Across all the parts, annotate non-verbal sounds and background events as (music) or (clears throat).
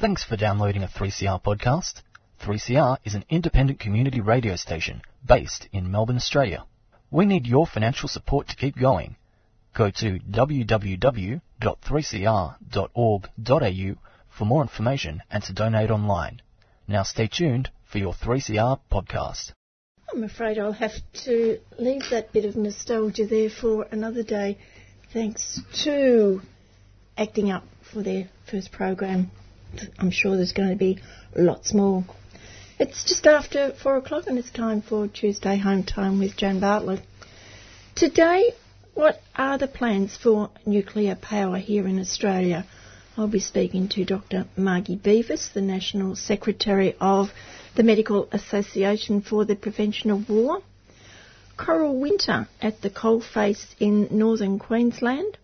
Thanks for downloading a 3CR podcast. 3CR is an independent community radio station based in Melbourne, Australia. We need your financial support to keep going. Go to www.3cr.org.au for more information and to donate online. Now stay tuned for your 3CR podcast. I'm afraid I'll have to leave that bit of nostalgia there for another day, thanks to acting up for their first program. I'm sure there's going to be lots more. It's just after four o'clock and it's time for Tuesday Home Time with Joan Bartlett. Today, what are the plans for nuclear power here in Australia? I'll be speaking to Dr. Margie Beavis, the National Secretary of the Medical Association for the Prevention of War. Coral Winter at the coalface in northern Queensland.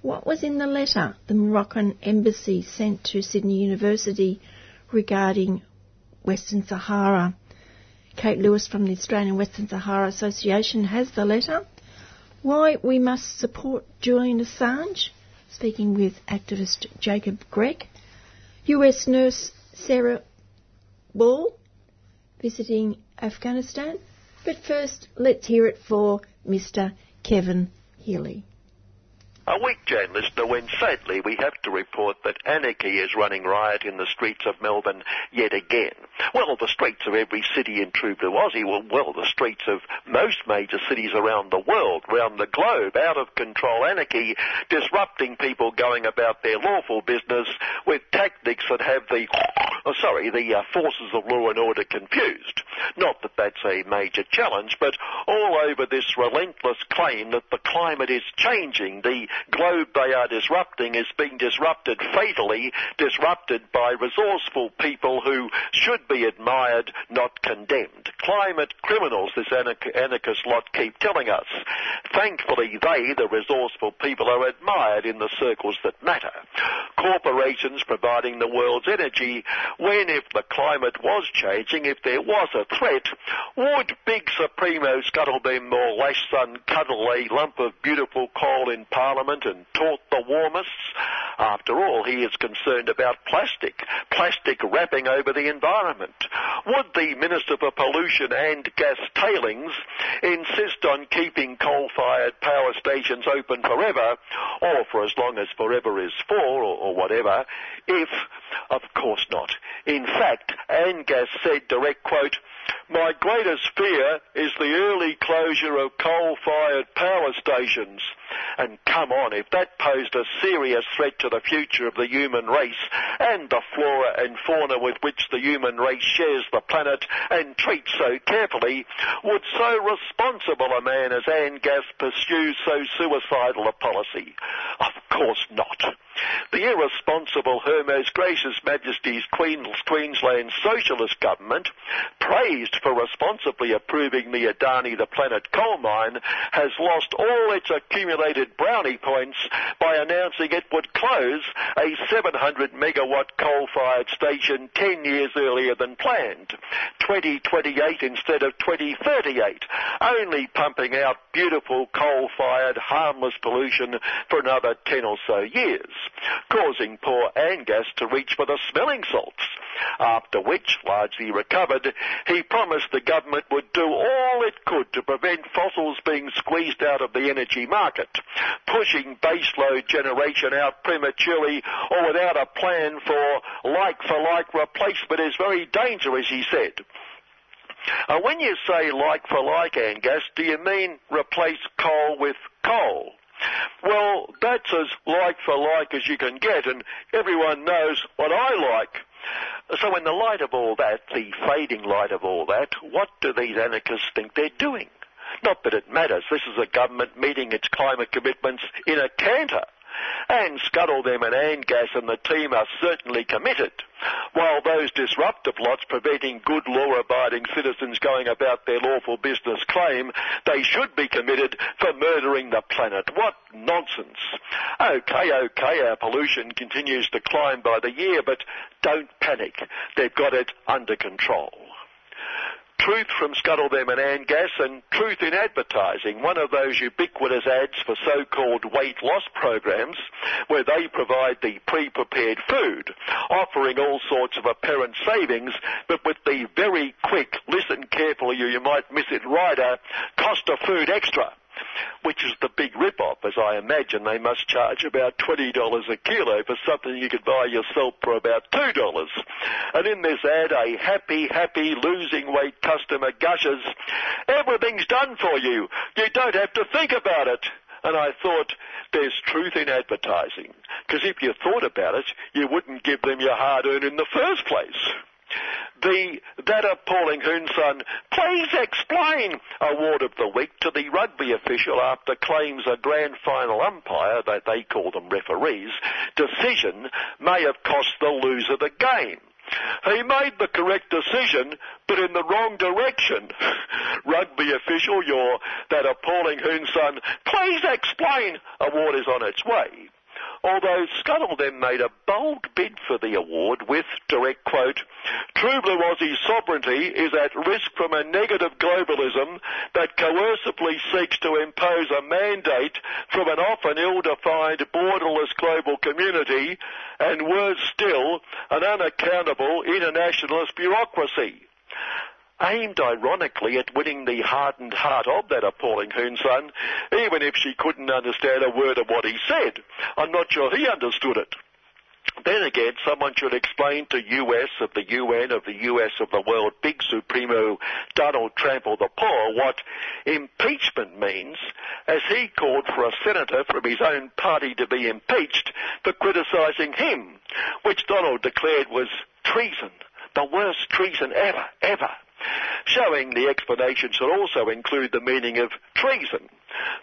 What was in the letter the Moroccan embassy sent to Sydney University regarding Western Sahara? Kate Lewis from the Australian Western Sahara Association has the letter. Why we must support Julian Assange speaking with activist Jacob Gregg. US nurse Sarah Ball visiting Afghanistan. But first, let's hear it for Mr. Kevin Healy. A week, Jane listener, when sadly we have to report that anarchy is running riot in the streets of Melbourne yet again. Well, the streets of every city in true blue Aussie, well, well, the streets of most major cities around the world, around the globe, out of control anarchy, disrupting people going about their lawful business with tactics that have the, oh, sorry, the uh, forces of law and order confused. Not that that's a major challenge, but all over this relentless claim that the climate is changing, the globe they are disrupting is being disrupted fatally, disrupted by resourceful people who should be admired, not condemned. Climate criminals, this anarchist lot keep telling us. Thankfully, they, the resourceful people, are admired in the circles that matter. Corporations providing the world's energy, when if the climate was changing, if there was a threat, would big Supremo scuttle them or lash son cuddle a lump of beautiful coal in Parliament and taught the warmists. After all, he is concerned about plastic, plastic wrapping over the environment. Would the Minister for Pollution and Gas Tailings insist on keeping coal-fired power stations open forever, or for as long as forever is four, or, or whatever, if, of course not. In fact, Angus said, direct quote, my greatest fear is the early closure of coal-fired power stations. And come on, if that posed a serious threat to the future of the human race and the flora and fauna with which the human race shares the planet and treats so carefully, would so responsible a man as Angus pursue so suicidal a policy? Of course not. The irresponsible Her Most Gracious Majesty's Queensland Socialist Government, praised for responsibly approving the Adani the Planet coal mine, has lost all its accumulated brownie points by announcing it would close a 700 megawatt coal-fired station 10 years earlier than planned, 2028 instead of 2038, only pumping out beautiful coal-fired harmless pollution for another 10 or so years causing poor Angus to reach for the smelling salts. After which, largely recovered, he promised the government would do all it could to prevent fossils being squeezed out of the energy market. Pushing baseload generation out prematurely or without a plan for like-for-like replacement is very dangerous, he said. Uh, when you say like for like, Angus, do you mean replace coal with coal? Well, that's as like for like as you can get, and everyone knows what I like. So in the light of all that, the fading light of all that, what do these anarchists think they're doing? Not that it matters. This is a government meeting its climate commitments in a canter. And scuttle them and Angus and the team are certainly committed, while those disruptive lots preventing good law-abiding citizens going about their lawful business claim they should be committed for murdering the planet. What nonsense. Okay, okay, our pollution continues to climb by the year, but don't panic. They've got it under control. Truth from Scuttle Them and Angus and Truth in Advertising, one of those ubiquitous ads for so-called weight loss programs where they provide the pre-prepared food, offering all sorts of apparent savings, but with the very quick, listen carefully you might miss it rider, cost of food extra which is the big rip-off, as I imagine they must charge about $20 a kilo for something you could buy yourself for about $2. And in this ad, a happy, happy, losing weight customer gushes, everything's done for you. You don't have to think about it. And I thought, there's truth in advertising. Because if you thought about it, you wouldn't give them your hard earned in the first place. The That Appalling Hoonsun Please Explain Award of the Week to the rugby official after claims a grand final umpire, that they call them referees, decision may have cost the loser the game. He made the correct decision, but in the wrong direction. (laughs) Rugby official, your that appalling Hoonsun, please explain award is on its way although Scuttle then made a bold bid for the award with, direct quote, True Blue Aussie sovereignty is at risk from a negative globalism that coercively seeks to impose a mandate from an often ill-defined borderless global community and worse still, an unaccountable internationalist bureaucracy aimed ironically at winning the hardened heart of that appalling Hoonsun, even if she couldn't understand a word of what he said. I'm not sure he understood it. Then again, someone should explain to US of the UN of the US of the world, big supremo Donald Trample the Poor, what impeachment means, as he called for a senator from his own party to be impeached for criticising him, which Donald declared was treason, the worst treason ever, ever showing the explanation should also include the meaning of treason.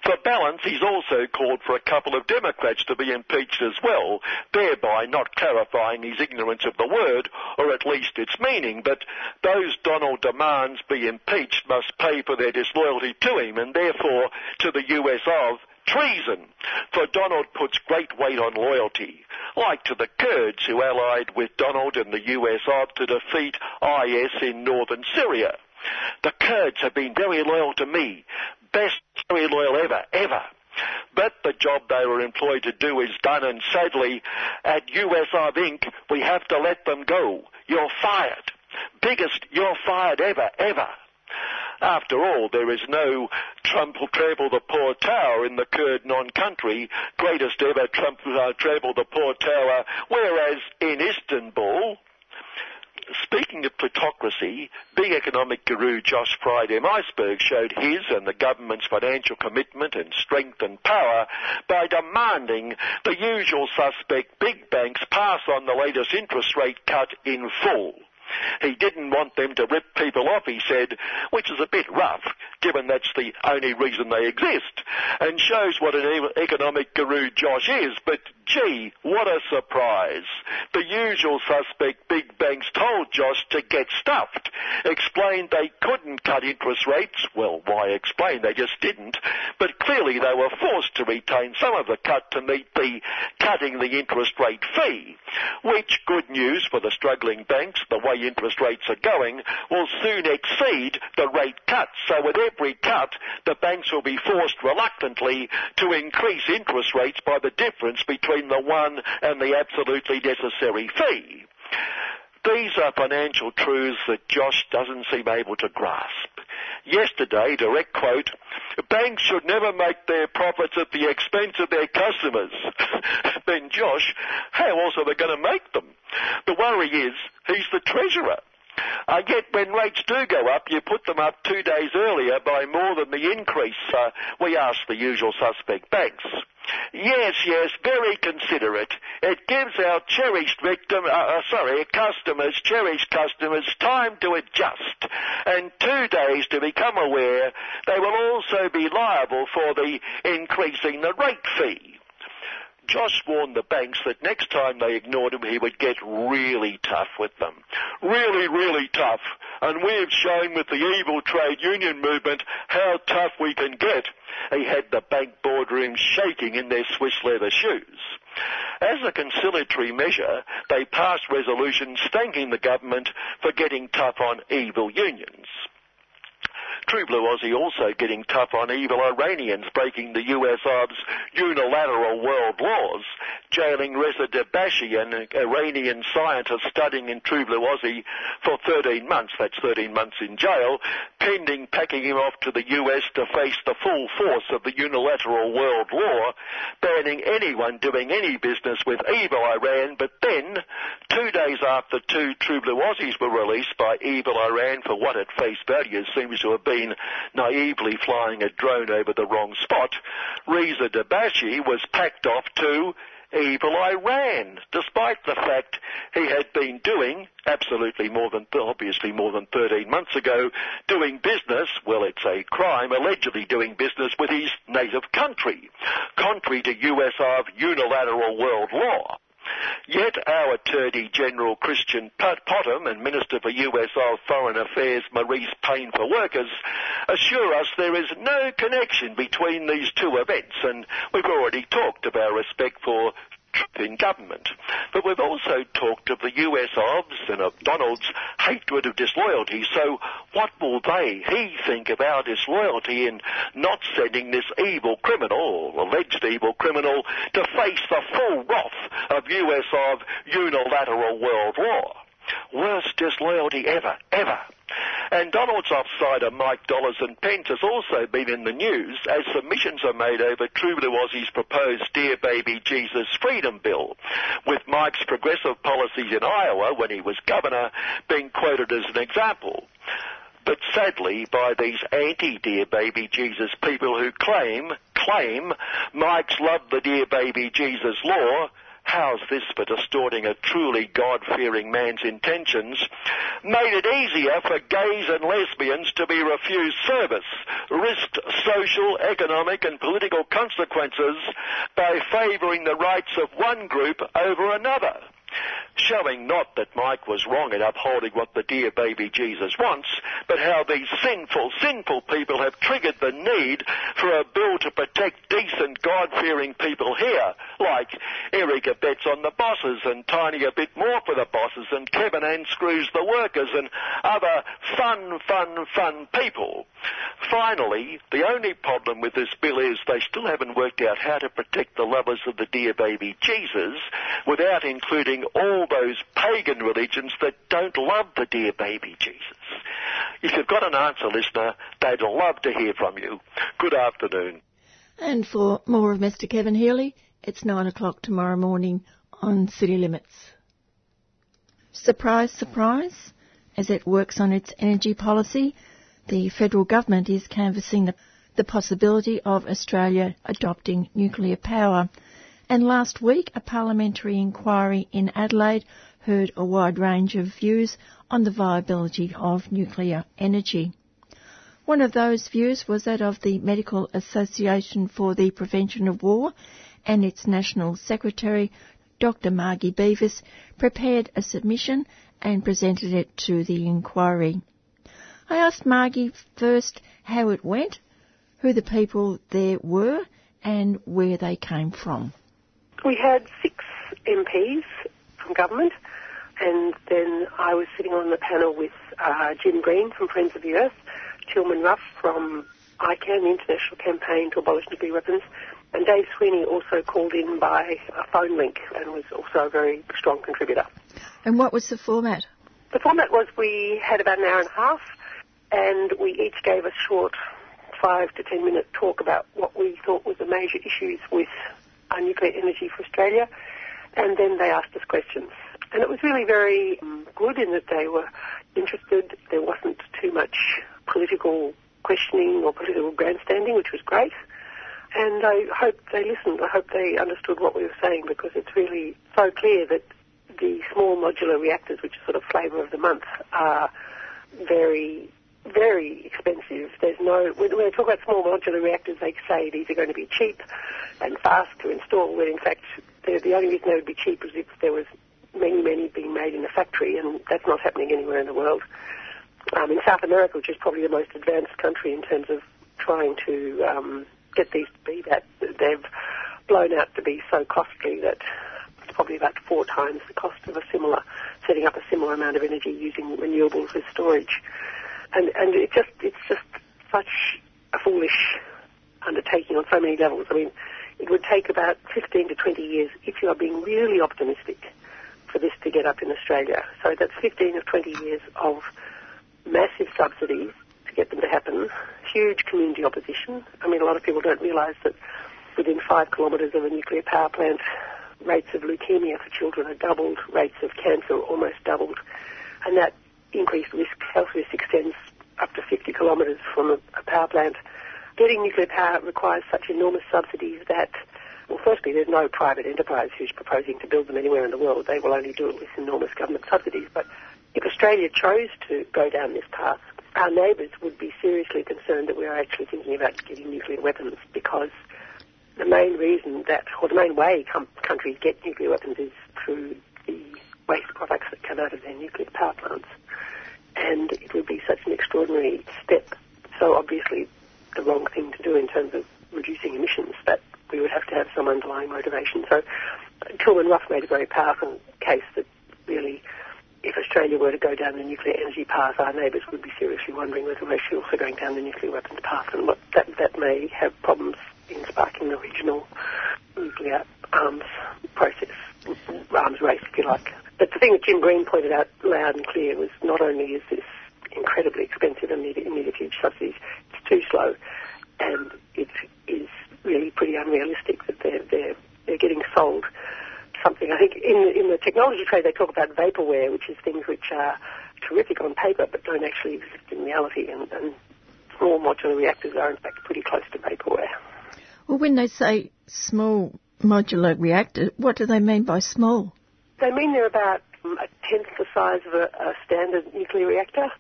For balance, he's also called for a couple of Democrats to be impeached as well, thereby not clarifying his ignorance of the word, or at least its meaning. But those Donald demands be impeached must pay for their disloyalty to him, and therefore to the US of treason, for Donald puts great weight on loyalty, like to the Kurds who allied with Donald and the US to defeat IS in northern Syria. The Kurds have been very loyal to me, best very loyal ever, ever. But the job they were employed to do is done, and sadly, at USR Inc., we have to let them go. You're fired. Biggest you're fired ever, ever. After all, there is no trample, trample the poor tower in the Kurd non-country, greatest ever trample, uh, trample the poor tower, whereas in Istanbul, speaking of plutocracy, big economic guru Josh Friday Iceberg showed his and the government's financial commitment and strength and power by demanding the usual suspect big banks pass on the latest interest rate cut in full. He didn't want them to rip people off, he said, which is a bit rough, given that's the only reason they exist, and shows what an economic guru Josh is, but gee, what a surprise. The usual suspect big banks told Josh to get stuffed, explained they couldn't cut interest rates, well, why explain, they just didn't, but clearly they were forced to retain some of the cut to meet the cutting the interest rate fee, which, good news for the struggling banks, the way interest rates are going, will soon exceed the rate cut. So with every cut, the banks will be forced reluctantly to increase interest rates by the difference between the one and the absolutely necessary fee. These are financial truths that Josh doesn't seem able to grasp. Yesterday, direct quote, banks should never make their profits at the expense of their customers. (laughs) then Josh, how else are they going to make them? The worry is, he's the treasurer. Uh, yet when rates do go up, you put them up two days earlier by more than the increase. Uh, we ask the usual suspect banks. Yes, yes, very considerate. It gives our cherished victim, uh, uh, sorry, customers, cherished customers, time to adjust and two days to become aware they will also be liable for the increasing the rate fee. Josh warned the banks that next time they ignored him, he would get really tough with them. Really, really tough. And we've shown with the evil trade union movement how tough we can get. He had the bank boardrooms shaking in their Swiss leather shoes. As a conciliatory measure, they passed resolutions thanking the government for getting tough on evil unions. True Blue Aussie also getting tough on evil Iranians breaking the US Arab's unilateral world laws, jailing Reza Dehbashi, an Iranian scientist studying in True Blue Aussie for 13 months. That's 13 months in jail, pending packing him off to the US to face the full force of the unilateral world law, banning anyone doing any business with evil Iran. But then, two days after two True Blue Aussies were released by evil Iran for what at face value seems to have been naively flying a drone over the wrong spot, Reza Dehbashi was packed off to evil Iran, despite the fact he had been doing, absolutely more than, obviously more than 13 months ago, doing business, well it's a crime, allegedly doing business with his native country, contrary to USARV unilateral world law. Yet our Attorney General Christian Potham and Minister for US Foreign Affairs Maurice Payne for Workers assure us there is no connection between these two events and we've already talked of our respect for in government. But we've also talked of the US ofs and of Donald's hatred of disloyalty. So what will they, he think our disloyalty in not sending this evil criminal, alleged evil criminal, to face the full wrath of US of unilateral world law? Worst disloyalty ever, ever. And Donald's offsider Mike Dollars and Pence has also been in the news as submissions are made over True Blue Aussie's proposed Dear Baby Jesus Freedom Bill, with Mike's progressive policies in Iowa when he was governor being quoted as an example. But sadly, by these anti-Dear Baby Jesus people who claim, claim Mike's love the Dear Baby Jesus law, how's this for distorting a truly God-fearing man's intentions, made it easier for gays and lesbians to be refused service, risked social, economic and political consequences by favouring the rights of one group over another showing not that Mike was wrong in upholding what the dear baby Jesus wants, but how these sinful, sinful people have triggered the need for a bill to protect decent, God-fearing people here, like Eric Abetz on the bosses and Tiny a bit more for the bosses and Kevin Anscrews the workers and other fun, fun, fun people. Finally, the only problem with this bill is they still haven't worked out how to protect the lovers of the dear baby Jesus without including all those pagan religions that don't love the dear baby Jesus. If you've got an answer, listener, they'd love to hear from you. Good afternoon. And for more of Mr. Kevin Healy, it's nine o'clock tomorrow morning on City Limits. Surprise, surprise, as it works on its energy policy, the federal government is canvassing the, the possibility of Australia adopting nuclear power. And last week, a parliamentary inquiry in Adelaide heard a wide range of views on the viability of nuclear energy. One of those views was that of the Medical Association for the Prevention of War and its National Secretary, Dr. Margie Beavis, prepared a submission and presented it to the inquiry. I asked Margie first how it went, who the people there were, and where they came from. We had six MPs from government, and then I was sitting on the panel with uh, Jim Green from Friends of the Earth, Tilman Ruff from ICAN, the International Campaign to Abolish Nuclear Weapons, and Dave Sweeney also called in by a phone link and was also a very strong contributor. And what was the format? The format was we had about an hour and a half, and we each gave a short five to ten minute talk about what we thought were the major issues with uh, nuclear energy for Australia, and then they asked us questions. And it was really very good in that they were interested. There wasn't too much political questioning or political grandstanding, which was great. And I hope they listened. I hope they understood what we were saying because it's really so clear that the small modular reactors, which are sort of flavour of the month, are very very expensive. There's no, when they talk about small modular reactors, they say these are going to be cheap and fast to install, when in fact the only reason they would be cheap is if there was many, many being made in a factory, and that's not happening anywhere in the world. Um, in South America, which is probably the most advanced country in terms of trying to um, get these to be that, they've blown out to be so costly that it's probably about four times the cost of a similar, setting up a similar amount of energy using renewables as storage and and it just it's just such a foolish undertaking on so many levels. I mean, it would take about 15 to 20 years if you are being really optimistic for this to get up in Australia. So that's 15 or 20 years of massive subsidies to get them to happen, huge community opposition. I mean, a lot of people don't realise that within five kilometres of a nuclear power plant, rates of leukemia for children are doubled, rates of cancer are almost doubled, and that increased risk, health risk extends up to 50 kilometres from a, a power plant. Getting nuclear power requires such enormous subsidies that, well, firstly, there's no private enterprise who's proposing to build them anywhere in the world. They will only do it with enormous government subsidies. But if Australia chose to go down this path, our neighbours would be seriously concerned that we are actually thinking about getting nuclear weapons because the main reason that, or the main way com- countries get nuclear weapons is through waste products that come out of their nuclear power plants. And it would be such an extraordinary step, so obviously the wrong thing to do in terms of reducing emissions, that we would have to have some underlying motivation. So uh, Tilman Ruff made a very powerful case that really if Australia were to go down the nuclear energy path, our neighbours would be seriously wondering whether we're also going down the nuclear weapons path and what that, that may have problems in sparking the regional nuclear arms process, arms race, if you like. But the thing that Jim Green pointed out loud and clear was not only is this incredibly expensive and needed huge subsidies, it's too slow, and it is really pretty unrealistic that they're, they're, they're getting sold something. I think in, in the technology trade they talk about vaporware, which is things which are terrific on paper but don't actually exist in reality, and, and small modular reactors are in fact pretty close to vaporware. Well, when they say small modular reactor, what do they mean by small? They mean they're about a tenth the size of a, a standard nuclear reactor.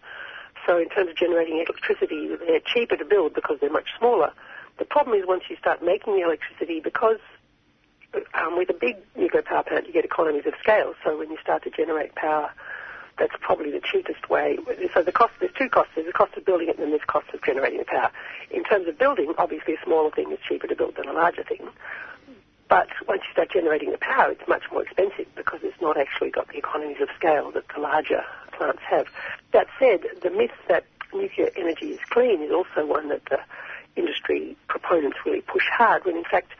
So in terms of generating electricity, they're cheaper to build because they're much smaller. The problem is once you start making the electricity, because um, with a big nuclear power plant, you get economies of scale. So when you start to generate power, that's probably the cheapest way. So the cost, there's two costs. There's the cost of building it and then there's the cost of generating the power. In terms of building, obviously a smaller thing is cheaper to build than a larger thing. But once you start generating the power, it's much more expensive because it's not actually got the economies of scale that the larger plants have. That said, the myth that nuclear energy is clean is also one that the industry proponents really push hard when in fact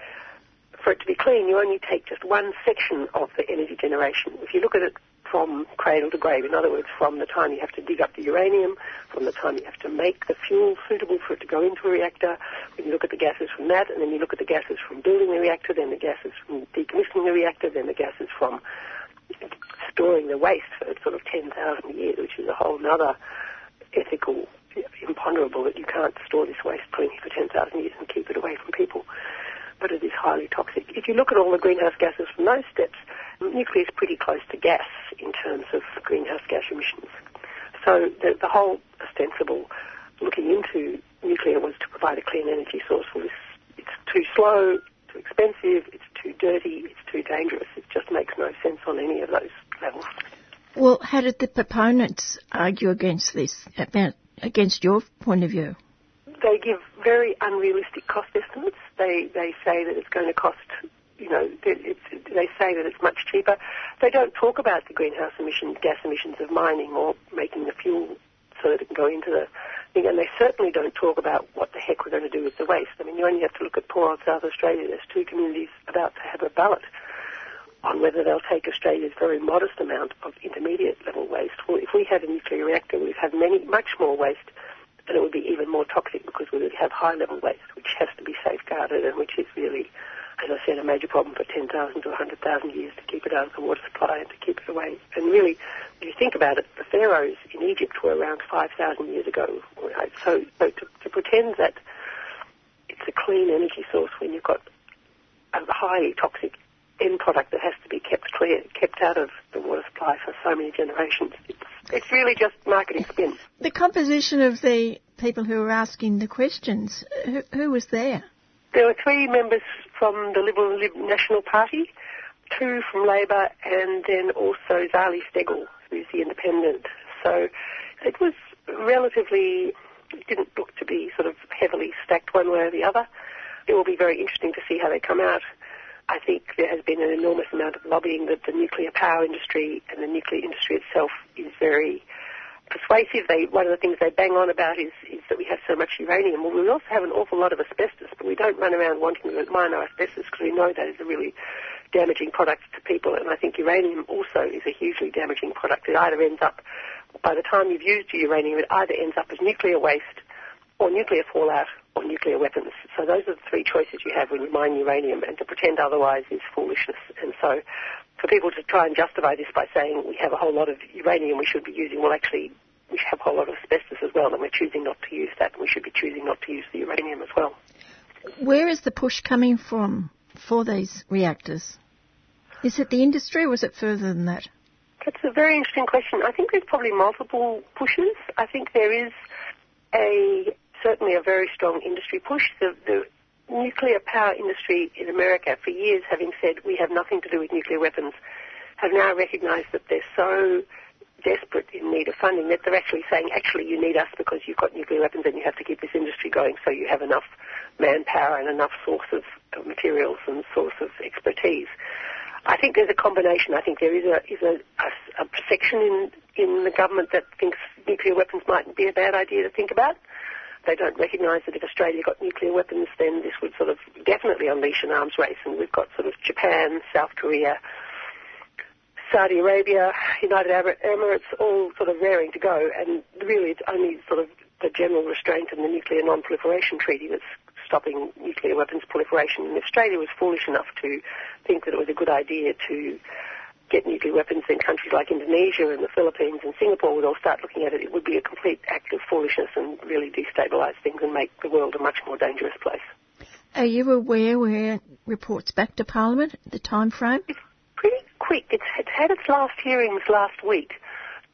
for it to be clean, you only take just one section of the energy generation. If you look at it from cradle to grave, in other words, from the time you have to dig up the uranium, from the time you have to make the fuel suitable for it to go into a reactor, when you look at the gases from that, and then you look at the gases from building the reactor, then the gases from decommissioning the reactor, then the gases from storing the waste for sort of 10,000 years, which is a whole other ethical imponderable that you can't store this waste cleanly for 10,000 years and keep it away from people but it is highly toxic. If you look at all the greenhouse gases from those steps, nuclear is pretty close to gas in terms of greenhouse gas emissions. So the, the whole ostensible looking into nuclear was to provide a clean energy source. Well, this, it's too slow, too expensive, it's too dirty, it's too dangerous. It just makes no sense on any of those levels. Well, how did the proponents argue against this, against your point of view? They give very unrealistic cost estimates. They they say that it's going to cost, you know, they say that it's much cheaper. They don't talk about the greenhouse emissions, gas emissions of mining or making the fuel so that it can go into the thing. And they certainly don't talk about what the heck we're going to do with the waste. I mean, you only have to look at poor old South Australia. There's two communities about to have a ballot on whether they'll take Australia's very modest amount of intermediate level waste. Well, if we had a nuclear reactor, we'd have many, much more waste and it would be even more toxic because we would have high level waste, which has to be safeguarded and which is really, as I said, a major problem for 10,000 to 100,000 years to keep it out of the water supply and to keep it away. And really, if you think about it, the pharaohs in Egypt were around 5,000 years ago. Right? So, so to, to pretend that it's a clean energy source when you've got a highly toxic end product that has to be kept clear, kept out of the water supply for so many generations. It's, it's really just marketing spin. The composition of the people who were asking the questions, who, who was there? There were three members from the Liberal National Party, two from Labor, and then also Zali Steggall, who's the independent. So it was relatively, it didn't look to be sort of heavily stacked one way or the other. It will be very interesting to see how they come out. I think there has been an enormous amount of lobbying that the nuclear power industry and the nuclear industry itself is very persuasive. They, one of the things they bang on about is, is that we have so much uranium. Well, we also have an awful lot of asbestos, but we don't run around wanting to mine our asbestos because we know that is a really damaging product to people. And I think uranium also is a hugely damaging product. It either ends up, by the time you've used your uranium, it either ends up as nuclear waste or nuclear fallout or nuclear weapons. So those are the three choices you have when you mine uranium, and to pretend otherwise is foolishness. And so for people to try and justify this by saying we have a whole lot of uranium we should be using, well, actually, we have a whole lot of asbestos as well, and we're choosing not to use that, and we should be choosing not to use the uranium as well. Where is the push coming from for these reactors? Is it the industry or is it further than that? That's a very interesting question. I think there's probably multiple pushes. I think there is a certainly a very strong industry push. The, the nuclear power industry in America, for years having said we have nothing to do with nuclear weapons, have now recognised that they're so desperate in need of funding that they're actually saying, actually, you need us because you've got nuclear weapons and you have to keep this industry going so you have enough manpower and enough source of, materials and source of expertise. I think there's a combination. I think there is a is a, a, a section in in the government that thinks nuclear weapons might be a bad idea to think about they don't recognise that if Australia got nuclear weapons, then this would sort of definitely unleash an arms race. And we've got sort of Japan, South Korea, Saudi Arabia, United Arab Emirates, all sort of raring to go. And really, it's only sort of the general restraint in the Nuclear Non-Proliferation Treaty that's stopping nuclear weapons proliferation. And Australia was foolish enough to think that it was a good idea to get nuclear weapons, then countries like Indonesia and the Philippines and Singapore would all start looking at it. It would be a complete act of foolishness and really destabilise things and make the world a much more dangerous place. Are you aware where reports back to Parliament, the time frame? It's pretty quick. It's, it's had its last hearings last week.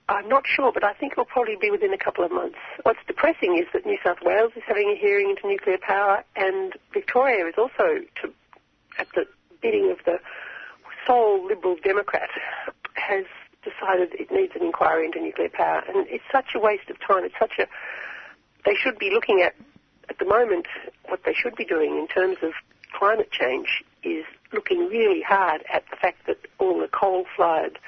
I'm not sure, but I think it'll probably be within a couple of months. What's depressing is that New South Wales is having a hearing into nuclear power, and Victoria is also to, at the bidding of the sole Liberal Democrat has decided it needs an inquiry into nuclear power, and it's such a waste of time. It's such a they should be looking at at the moment what they should be doing in terms of climate change is looking really hard at the fact that all the coal-fired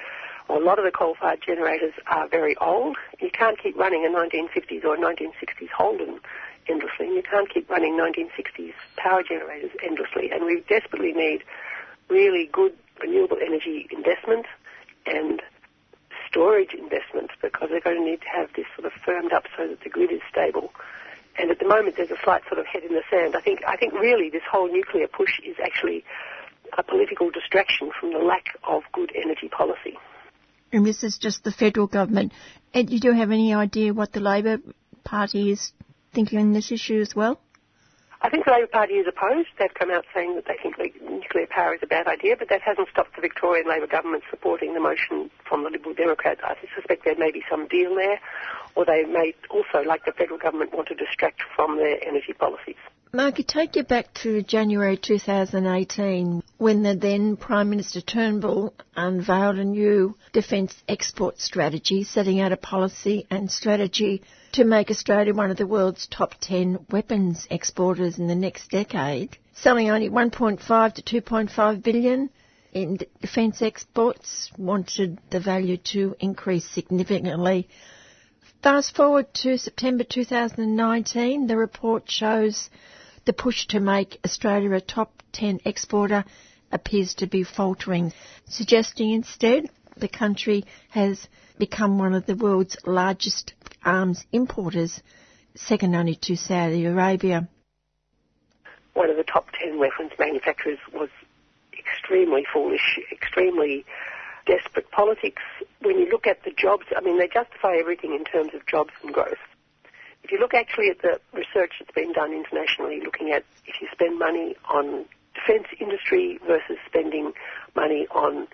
or a lot of the coal-fired generators are very old. You can't keep running a 1950s or 1960s Holden endlessly. You can't keep running 1960s power generators endlessly. And we desperately need really good renewable energy investment and storage investment because they're going to need to have this sort of firmed up so that the grid is stable. And at the moment, there's a slight sort of head in the sand. I think, I think really this whole nuclear push is actually a political distraction from the lack of good energy policy. And this is just the federal government. And you do have any idea what the Labor Party is thinking on this issue as well? I think the Labor Party is opposed. They've come out saying that they think nuclear power is a bad idea, but that hasn't stopped the Victorian Labor government supporting the motion from the Liberal Democrats. I suspect there may be some deal there, or they may also, like the federal government, want to distract from their energy policies. Mark, take you back to January 2018 when the then Prime Minister Turnbull unveiled a new defence export strategy, setting out a policy and strategy to make Australia one of the world's top 10 weapons exporters in the next decade, selling only 1.5 to 2.5 billion in defence exports, wanted the value to increase significantly. Fast forward to September 2019, the report shows the push to make Australia a top 10 exporter appears to be faltering, suggesting instead the country has become one of the world's largest arms importers, second only to Saudi Arabia. One of the top 10 weapons manufacturers was extremely foolish, extremely desperate politics. When you look at the jobs, I mean, they justify everything in terms of jobs and growth. If you look actually at the research that's been done internationally, looking at if you spend money on defence industry versus spending money on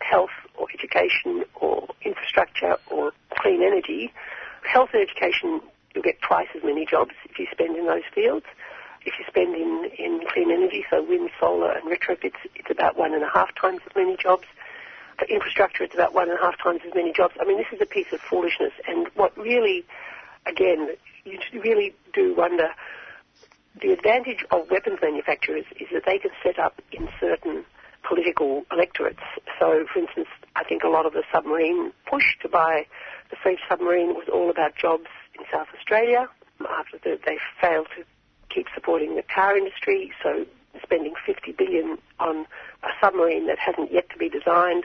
health or education or infrastructure or clean energy, health and education, you'll get twice as many jobs if you spend in those fields. If you spend in, in clean energy, so wind, solar and retrofits, it's about one and a half times as many jobs. For infrastructure, it's about one and a half times as many jobs. I mean, this is a piece of foolishness. And what really, again, you really do wonder, the advantage of weapons manufacturers is that they can set up in certain political electorates. So, for instance, I think a lot of the submarine push to buy the French submarine was all about jobs in South Australia. After the, they failed to keep supporting the car industry, so spending 50 billion on a submarine that hasn't yet to be designed.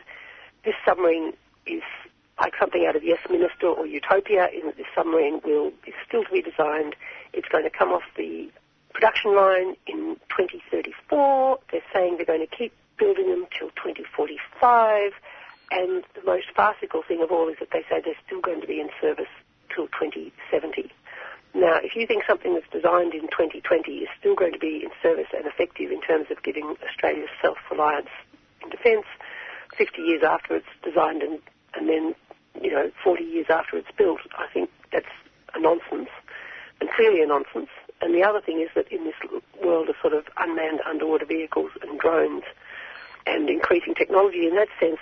This submarine is like something out of Yes Minister or Utopia in that this submarine will is still to be designed. It's going to come off the production line in 2034. They're saying they're going to keep building them till 2045. And the most farcical thing of all is that they say they're still going to be in service till 2070. Now, if you think something that's designed in 2020 is still going to be in service and effective in terms of giving Australia self-reliance in defence, 50 years after it's designed and, and then, you know, 40 years after it's built, I think that's a nonsense, and clearly a nonsense. And the other thing is that in this world of sort of unmanned underwater vehicles and drones and increasing technology, in that sense,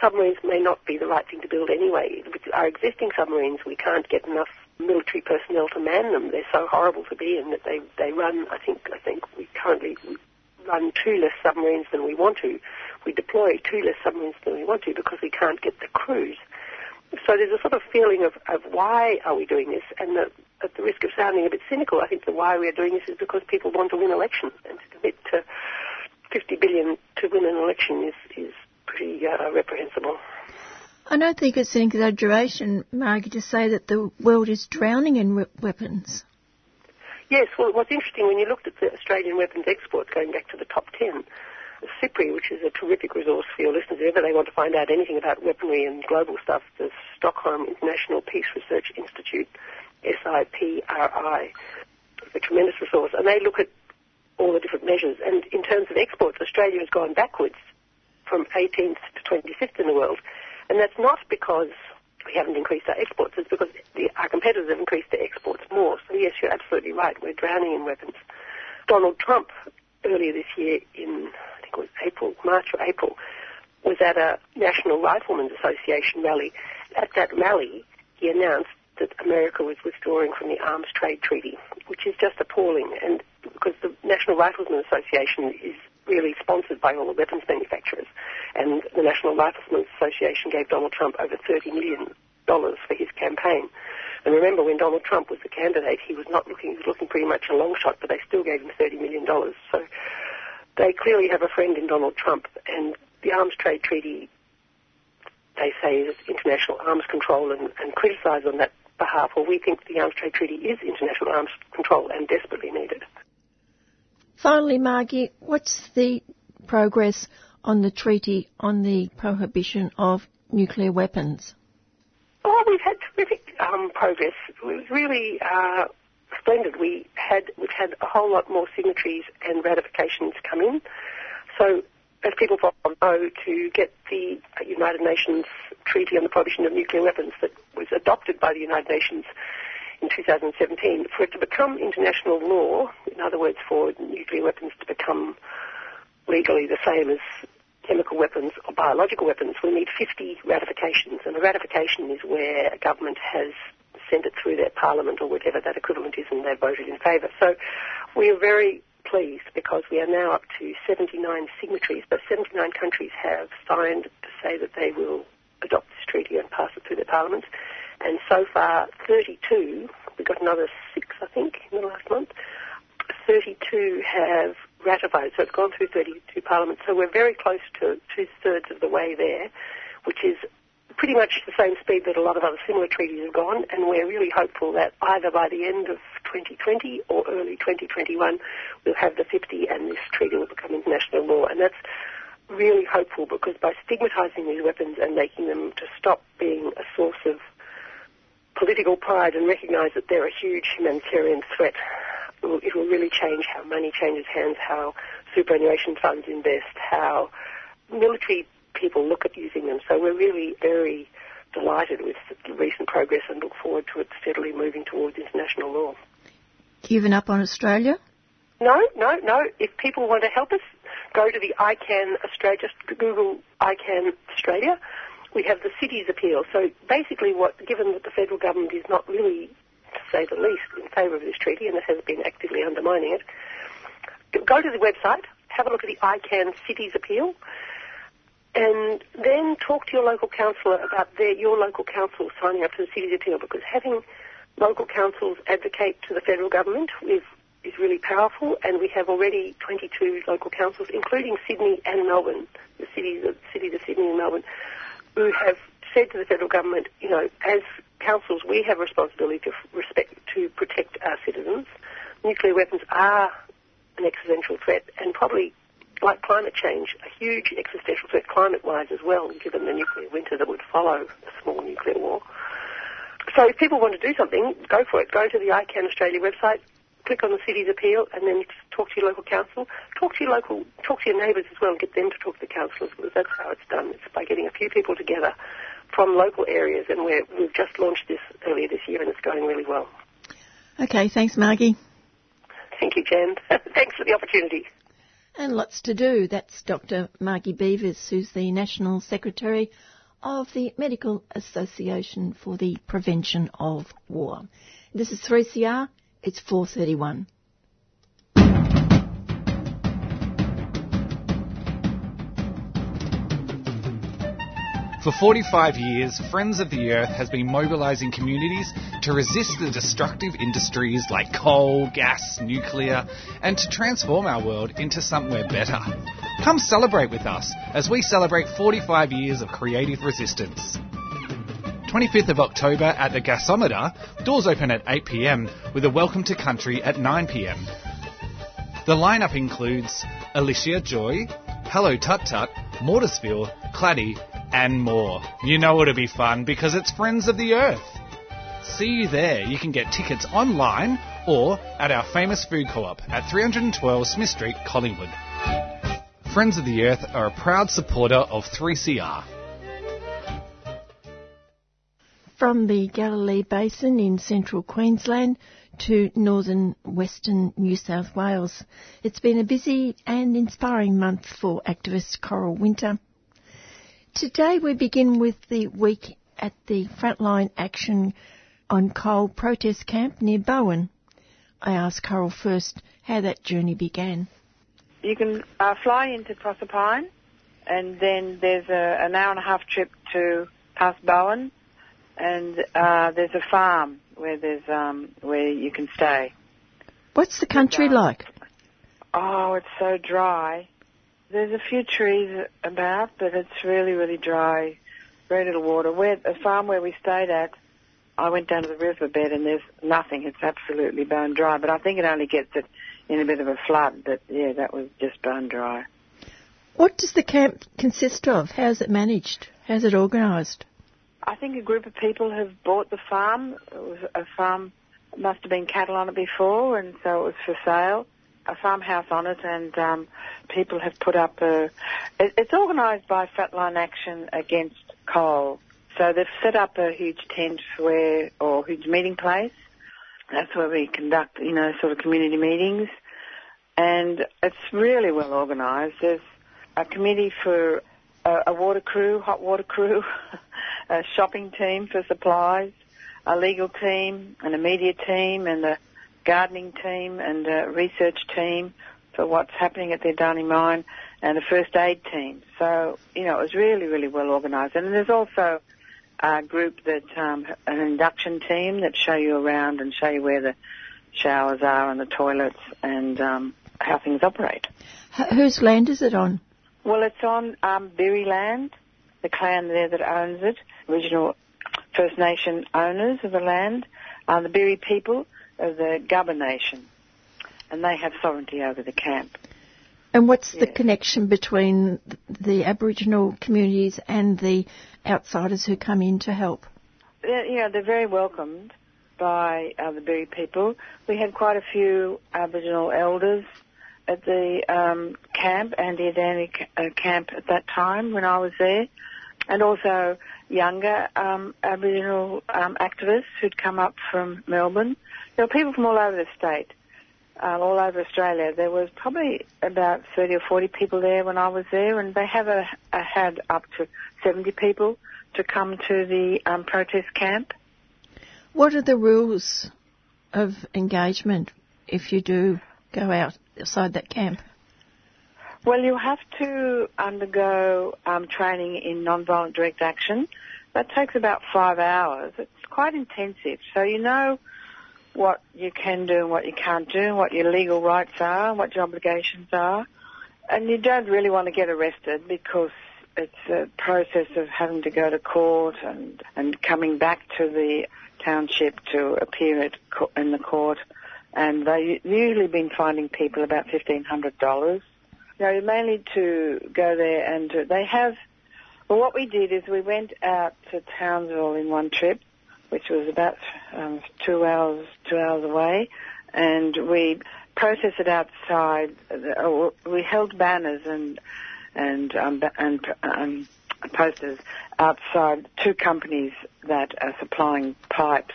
submarines may not be the right thing to build anyway. With our existing submarines, we can't get enough military personnel to man them. They're so horrible to be in that they, they run, I think, I think we currently run two less submarines than we want to. We deploy two less submarines than we want to because we can't get the crews. So there's a sort of feeling of, of why are we doing this? And the, at the risk of sounding a bit cynical, I think the why we are doing this is because people want to win elections and to commit to 50 billion to win an election is, is pretty uh, reprehensible. I don't think it's an exaggeration, Margie, to say that the world is drowning in we- weapons. Yes, well, what's interesting when you looked at the Australian weapons exports going back to the top 10, SIPRI, which is a terrific resource for your listeners, if ever they want to find out anything about weaponry and global stuff, the Stockholm International Peace Research Institute, SIPRI, a tremendous resource, and they look at all the different measures. And in terms of exports, Australia has gone backwards from 18th to 25th in the world. And that's not because we haven't increased our exports, it's because the, our competitors have increased their exports more. So yes, you're absolutely right, we're drowning in weapons. Donald Trump, earlier this year in, think it was April, March or April, was at a National Riflemen's Association rally. At that rally, he announced that America was withdrawing from the Arms Trade Treaty, which is just appalling. And because the National Riflemen's Association is really sponsored by all the weapons manufacturers. And the National Riflemen's Association gave Donald Trump over $30 million for his campaign. And remember, when Donald Trump was the candidate, he was not looking, he was looking pretty much a long shot, but they still gave him $30 million. So they clearly have a friend in Donald Trump. And the Arms Trade Treaty, they say, is international arms control and, and criticise on that behalf. Well, we think the Arms Trade Treaty is international arms control and desperately needed. Finally, Margie, what's the progress on the treaty on the prohibition of nuclear weapons? Oh, we've had terrific um, progress. It was really uh, splendid. We had we've had a whole lot more signatories and ratifications come in. So, as people know, to get the United Nations Treaty on the Prohibition of Nuclear Weapons that was adopted by the United Nations in 2017, for it to become international law, in other words, for nuclear weapons to become legally the same as chemical weapons or biological weapons, we need 50 ratifications. And a ratification is where a government has sent it through their parliament or whatever that equivalent is and they voted in favour. So we are very pleased because we are now up to 79 signatories, but 79 countries have signed to say that they will adopt this treaty and pass it through their parliaments and so far 32, we got another six, I think, in the last month. 32 have ratified, so it's gone through 32 parliaments. So we're very close to two thirds of the way there, which is pretty much the same speed that a lot of other similar treaties have gone, and we're really hopeful that either by the end of 2020 or early 2021 we'll have the 50 and this treaty will become international law. And that's really hopeful because by stigmatizing these weapons and making them to stop being a source of political pride and recognise that they're a huge humanitarian threat. It will really change how money changes hands, how superannuation funds invest, how military people look at using them. So we're really very delighted with the recent progress and look forward to it steadily moving towards international law. Given up on Australia? No, no, no. If people want to help us, go to the ICAN Australia, just Google ICAN Australia we have the city's appeal. So basically, what given that the federal government is not really, to say the least, in favour of this treaty and it has been actively undermining it, go to the website, have a look at the ICAN city's appeal. And then talk to your local councillor about their, your local council signing up to the city's appeal because having local councils advocate to the federal government is, is really powerful and we have already 22 local councils, including Sydney and Melbourne, the cities of, cities of Sydney and Melbourne, who have said to the federal government, you know, as councils, we have a responsibility to respect, to protect our citizens. Nuclear weapons are an existential threat and probably like climate change, a huge existential threat climate-wise as well, given the nuclear winter that would follow a small nuclear war. So if people want to do something, go for it. Go to the ICAN Australia website, click on the city's appeal, and then talk to your local council. Talk to your local, talk to your neighbours as well, and get them to talk to the councillors because that's how it's done. It's by getting a few people together from local areas, and we have just launched this earlier this year, and it's going really well. Okay, thanks, Margie. Thank you, Jen. (laughs) thanks for the opportunity. And lots to do. That's Dr. Margie Beavis, who's the National Secretary of the Medical Association for the Prevention of War. This is 3CR. It's 431. For 45 years, Friends of the Earth has been mobilising communities to resist the destructive industries like coal, gas, nuclear, and to transform our world into somewhere better. Come celebrate with us as we celebrate 45 years of creative resistance. 25th of October at the Gasometer, doors open at 8pm with a welcome to country at 9pm. The lineup includes Alicia Joy, Hello Tut Tut, Mortisville, Claddy, and more. You know it'll be fun because it's Friends of the Earth. See you there. You can get tickets online or at our famous food co-op at 312 Smith Street, Collingwood. Friends of the Earth are a proud supporter of 3CR. From the Galilee Basin in central Queensland to northern western New South Wales, it's been a busy and inspiring month for activist Coral Winter. Today we begin with the week at the Frontline Action on Coal protest camp near Bowen. I asked Coral first how that journey began. You can uh, fly into Proserpine and then there's a, an hour and a half trip to past Bowen and uh, there's a farm where there's um, where you can stay. What's the country like? Oh, it's so dry. There's a few trees about, but it's really, really dry. Very little water. Where the farm where we stayed at, I went down to the riverbed and there's nothing. It's absolutely bone dry. But I think it only gets it in a bit of a flood. But yeah, that was just bone dry. What does the camp consist of? How's it managed? How's it organised? I think a group of people have bought the farm. It was a farm, must have been cattle on it before, and so it was for sale a farmhouse on it, and um, people have put up a. It, it's organised by Frontline Action Against Coal. So they've set up a huge tent where, or huge meeting place. That's where we conduct, you know, sort of community meetings, and it's really well organised. There's a committee for a, a water crew, hot water crew, (laughs) a shopping team for supplies, a legal team, and a media team, and a gardening team and a research team for what's happening at the Adani mine and a first aid team. So, you know, it was really, really well organised. And there's also a group that, um, an induction team that show you around and show you where the showers are and the toilets and um, how things operate. H- whose land is it on? Well, it's on um, Berry land, the clan there that owns it, original First Nation owners of the land, uh, the Berry people of the Gubba Nation, and they have sovereignty over the camp. And what's the connection between the Aboriginal communities and the outsiders who come in to help? They're, you know, they're very welcomed by uh, the Berry people. We had quite a few Aboriginal elders at the um, camp, Anti-Adani uh, camp at that time when I was there, and also younger um, Aboriginal um, activists who'd come up from Melbourne there were people from all over the state, um, all over Australia. There was probably about 30 or 40 people there when I was there, and they have a, a had up to 70 people to come to the um, protest camp. What are the rules of engagement if you do go outside that camp? Well, you have to undergo um, training in non-violent direct action. That takes about five hours. It's quite intensive. So you know what you can do and what you can't do, and what your legal rights are, what your obligations are. And you don't really want to get arrested because it's a process of having to go to court and, and coming back to the township to appear at, in the court. And they've usually been finding people about $1,500 no, mainly to go there and to, they have. Well, what we did is we went out to Townsville in one trip, which was about um, two hours two hours away, and we processed it outside. Uh, we held banners and and um, and um, posters outside two companies that are supplying pipes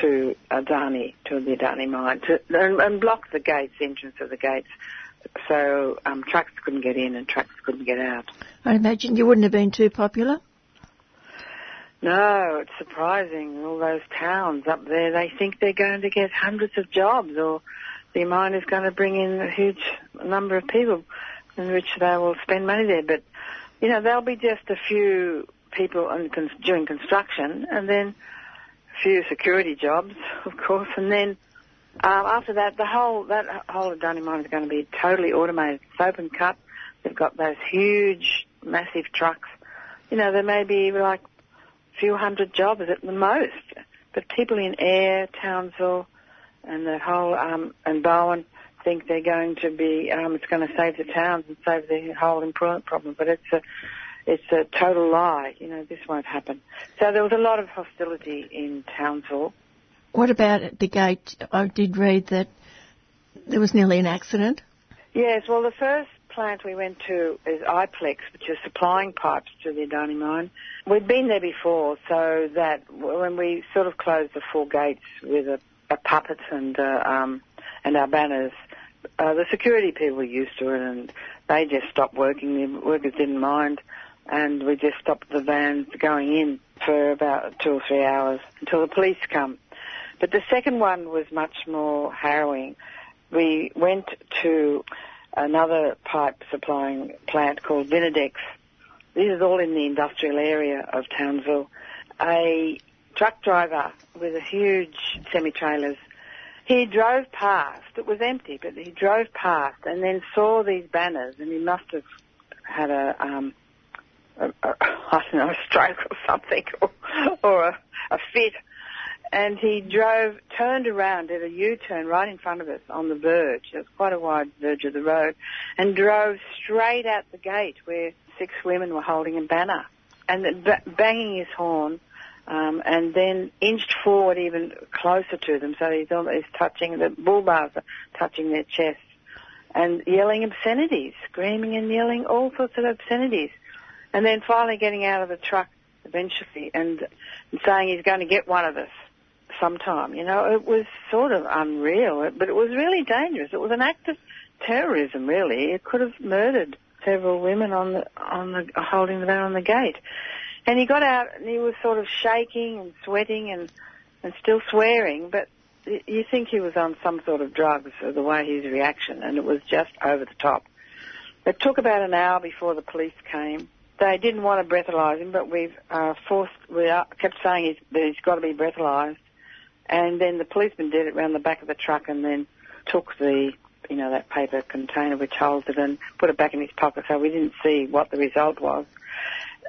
to Adani, to the Adani mine, to, and, and blocked the gates, the entrance of the gates so um, trucks couldn't get in and trucks couldn't get out. I imagine you wouldn't have been too popular. No, it's surprising. All those towns up there, they think they're going to get hundreds of jobs, or the mine is going to bring in a huge number of people, in which they will spend money there. But you know, there'll be just a few people in, doing construction, and then a few security jobs, of course, and then um, after that, the whole that whole Adani mine is going to be totally automated. It's open cut. They've got those huge, massive trucks. You know, there may be like few hundred jobs at the most. But people in Ayr, Townsville, and the whole um, and Bowen think they're going to be. Um, it's going to save the towns and save the whole employment problem. But it's a it's a total lie. You know, this won't happen. So there was a lot of hostility in Townsville what about at the gate? I did read that there was nearly an accident. Yes, well, the first plant we went to is Iplex, which is supplying pipes to the Adani mine. We'd been there before, so that when we sort of closed the four gates with a, a puppet and uh, um, and our banners, uh, the security people were used to it, and they just stopped working. The workers didn't mind, and we just stopped the vans going in for about two or three hours until the police come. But the second one was much more harrowing. We went to another pipe supplying plant called Vinidex. This is all in the industrial area of Townsville. A truck driver with a huge semi-trailers, he drove past, it was empty, but he drove past and then saw these banners and he must have had a, um, a, a (laughs) I don't know, a stroke or something or, or a, a fit and he drove, turned around, did a U-turn right in front of us on the verge. It was quite a wide verge of the road, and drove straight at the gate where six women were holding a banner, and banging his horn, um, and then inched forward even closer to them, so he's almost touching the bull bars, touching their chests, and yelling obscenities, screaming and yelling all sorts of obscenities, and then finally getting out of the truck eventually and saying he's going to get one of us sometime. You know, it was sort of unreal, but it was really dangerous. It was an act of terrorism, really. It could have murdered several women on the on the holding the van on the gate. And he got out and he was sort of shaking and sweating and and still swearing, but you think he was on some sort of drugs the way his reaction, and it was just over the top. It took about an hour before the police came. They didn't want to breathalyse him, but we've uh, forced. We kept saying he's, that he's got to be breathalyzed. And then the policeman did it around the back of the truck and then took the, you know, that paper container which holds it and put it back in his pocket so we didn't see what the result was.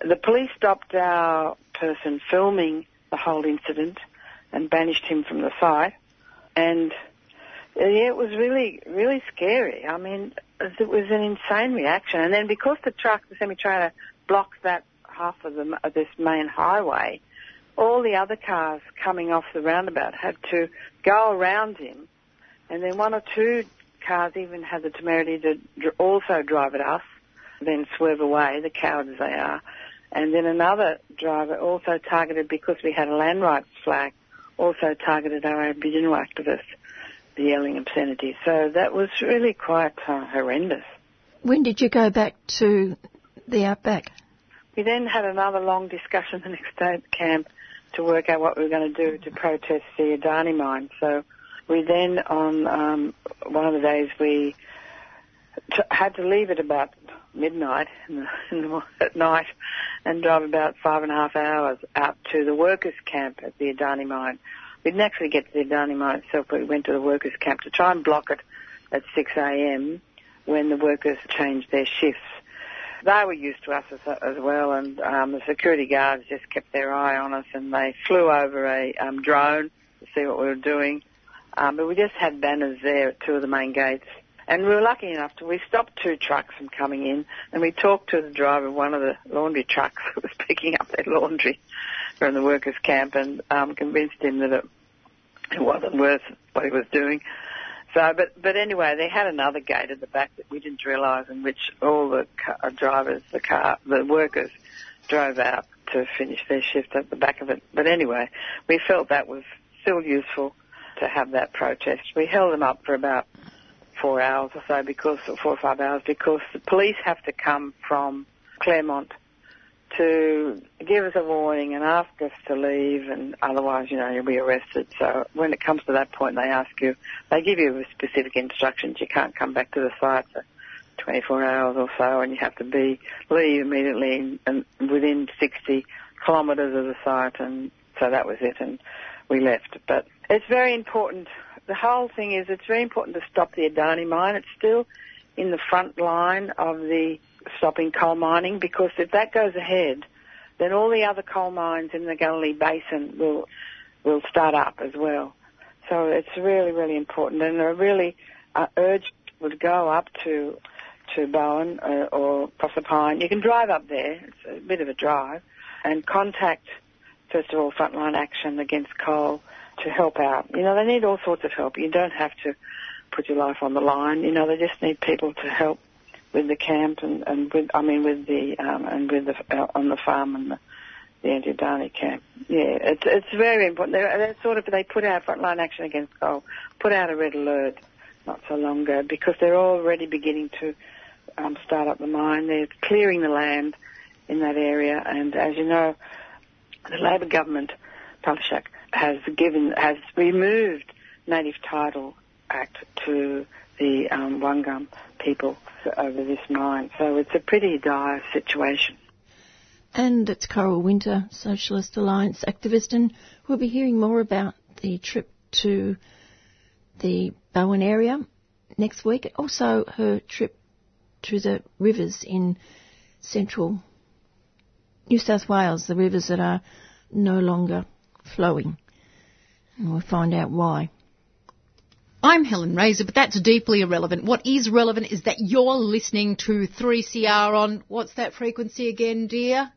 The police stopped our person filming the whole incident and banished him from the site. And yeah, it was really, really scary. I mean, it was an insane reaction. And then because the truck, the semi-trailer, blocked that half of, the, of this main highway, all the other cars coming off the roundabout had to go around him, and then one or two cars even had the temerity to also drive at us, then swerve away, the cowards they are. And then another driver also targeted, because we had a land rights flag, also targeted our Aboriginal activists, the yelling obscenity. So that was really quite uh, horrendous. When did you go back to the outback? We then had another long discussion (laughs) the next day at camp to work out what we were going to do to protest the Adani mine. So we then, on um, one of the days, we t- had to leave at about midnight (laughs) in the, in the, at night and drive about five and a half hours out to the workers' camp at the Adani mine. We didn't actually get to the Adani mine itself, but we went to the workers' camp to try and block it at 6 a.m. when the workers changed their shifts. They were used to us as, as well, and um, the security guards just kept their eye on us, and they flew over a um, drone to see what we were doing. Um, but we just had banners there at two of the main gates and we were lucky enough to, we stopped two trucks from coming in and we talked to the driver of one of the laundry trucks (laughs) that was picking up their laundry from the workers' camp and um, convinced him that it, it wasn't worth what he was doing. So, but but anyway, they had another gate at the back that we didn't realise, in which all the car, uh, drivers, the car, the workers, drove out to finish their shift at the back of it. But anyway, we felt that was still useful to have that protest. We held them up for about four hours or so because, or four or five hours, because the police have to come from Clermont to give us a warning and ask us to leave and otherwise, you know, you'll be arrested. So when it comes to that point, they ask you, they give you specific instructions. You can't come back to the site for 24 hours or so and you have to be, leave immediately and within 60 kilometres of the site and so that was it and we left. But it's very important the whole thing is it's very important to stop the Adani mine. It's still in the front line of the stopping coal mining because if that goes ahead, then all the other coal mines in the Galilee Basin will will start up as well. So it's really, really important, and I really uh, urge would go up to to Bowen uh, or Proserpine. You can drive up there; it's a bit of a drive, and contact first of all Frontline Action Against Coal to help out. You know, they need all sorts of help. You don't have to put your life on the line. You know, they just need people to help with the camp and, and with, I mean, with the, um, and with the, uh, on the farm and the, the Anti-Adani camp. Yeah, it's, it's very important. They're, they're sort of, they put out frontline action against coal, put out a red alert not so long ago because they're already beginning to um, start up the mine. They're clearing the land in that area and as you know, the Labor government, Palaszczuk, has given has removed Native Title Act to the um, Wangan people over this mine. So it's a pretty dire situation. And it's Coral Winter, Socialist Alliance activist, and we'll be hearing more about the trip to the Bowen area next week. Also, her trip to the rivers in central New South Wales, the rivers that are no longer flowing. And we'll find out why. I'm Helen Razer, but that's deeply irrelevant. What is relevant is that you're listening to 3CR on, what's that frequency again, dear?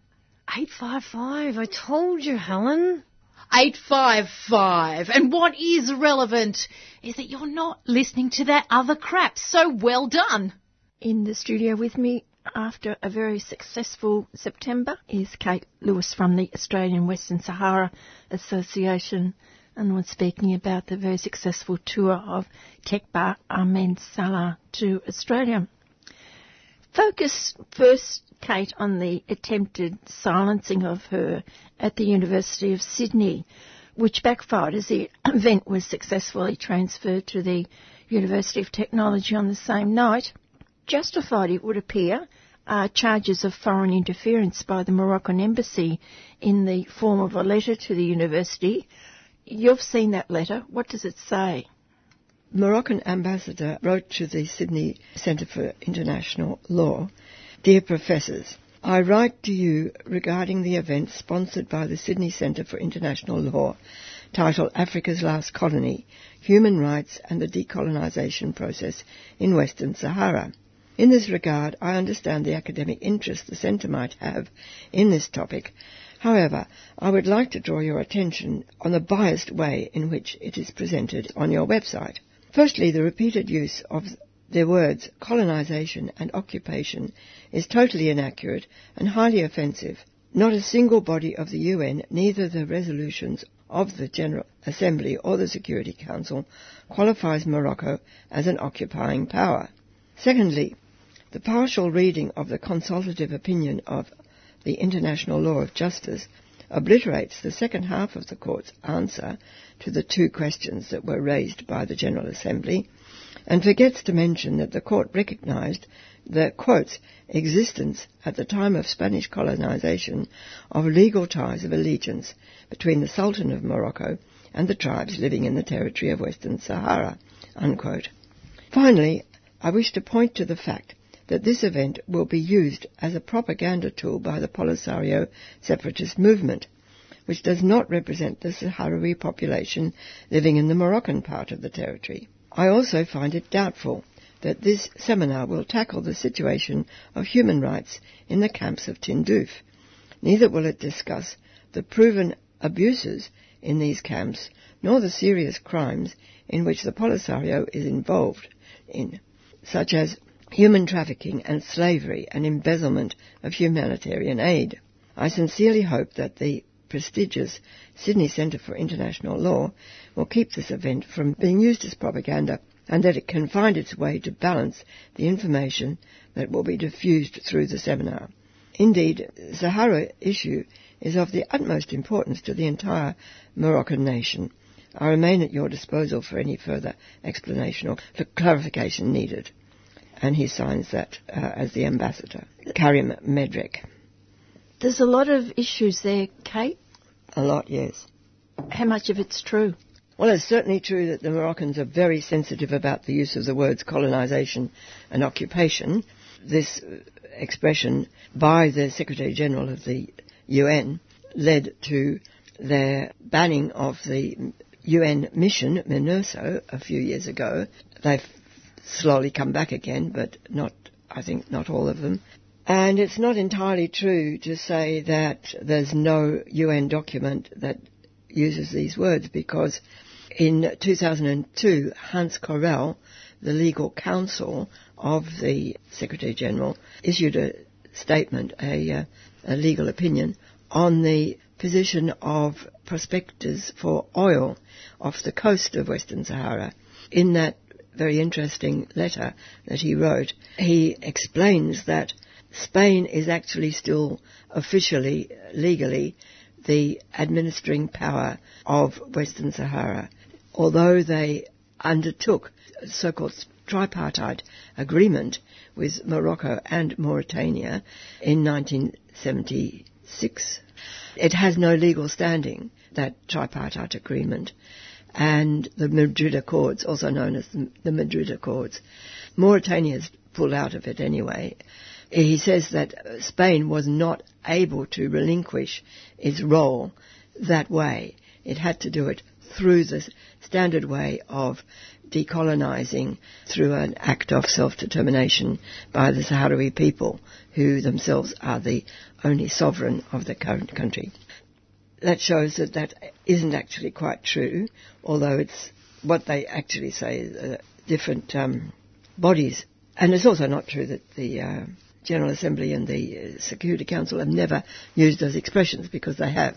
855. I told you, Helen. 855. And what is relevant is that you're not listening to that other crap. So well done. In the studio with me after a very successful September is Kate Lewis from the Australian Western Sahara Association and was speaking about the very successful tour of Kekbar Ahmed Salah to Australia. Focus first, Kate, on the attempted silencing of her at the University of Sydney, which backfired as the (clears throat) event was successfully transferred to the University of Technology on the same night. Justified, it would appear, uh, charges of foreign interference by the Moroccan embassy in the form of a letter to the university You've seen that letter. What does it say? Moroccan ambassador wrote to the Sydney Centre for International Law, Dear Professors, I write to you regarding the event sponsored by the Sydney Centre for International Law titled Africa's Last Colony, Human Rights and the Decolonisation Process in Western Sahara. In this regard, I understand the academic interest the Centre might have in this topic However, I would like to draw your attention on the biased way in which it is presented on your website. Firstly, the repeated use of the words colonisation and occupation is totally inaccurate and highly offensive. Not a single body of the UN, neither the resolutions of the General Assembly or the Security Council, qualifies Morocco as an occupying power. Secondly, the partial reading of the consultative opinion of the international law of justice, obliterates the second half of the court's answer to the two questions that were raised by the General Assembly. and forgets to mention that the court recognised the, quotes, existence at the time of Spanish colonisation of legal ties of allegiance between the Sultan of Morocco and the tribes living in the territory of Western Sahara, unquote. Finally, I wish to point to the fact that this event will be used as a propaganda tool by the Polisario separatist movement, which does not represent the Sahrawi population living in the Moroccan part of the territory. I also find it doubtful that this seminar will tackle the situation of human rights in the camps of Tindouf. Neither will it discuss the proven abuses in these camps, nor the serious crimes in which the Polisario is involved in, such as human trafficking and slavery and embezzlement of humanitarian aid. I sincerely hope that the prestigious Sydney Centre for International Law will keep this event from being used as propaganda and that it can find its way to balance the information that will be diffused through the seminar. Indeed, the Sahara issue is of the utmost importance to the entire Moroccan nation. I remain at your disposal for any further explanation or clarification needed and he signs that uh, as the ambassador. Karim Medrek. There's a lot of issues there, Kate. A lot, yes. How much of it's true? Well, it's certainly true that the Moroccans are very sensitive about the use of the words colonisation and occupation. This expression by the Secretary General of the UN led to their banning of the UN mission, MINURSO, a few years ago. They've slowly come back again, but not, I think, not all of them. And it's not entirely true to say that there's no UN document that uses these words because in 2002, Hans Corell, the legal counsel of the Secretary General, issued a statement, a, uh, a legal opinion, on the position of prospectors for oil off the coast of Western Sahara. In that very interesting letter that he wrote, he explains that Spain is actually still officially, legally, the administering power of Western Sahara. Although they undertook a so-called tripartite agreement with Morocco and Mauritania in 1976, it has no legal standing, that tripartite agreement and the Madrid Accords, also known as the, Madrid Accords. Mauritania's pulled out of it anyway. He says that Spain was not able to relinquish its role that way. It had to do it through the standard way of decolonizing through an act of self-determination by the Sahrawi people, who themselves are the only sovereign of the current country that shows that that isn't actually quite true, although it's what they actually say, uh, different um, bodies. And it's also not true that the uh, General Assembly and the uh, Security Council have never used those expressions because they have.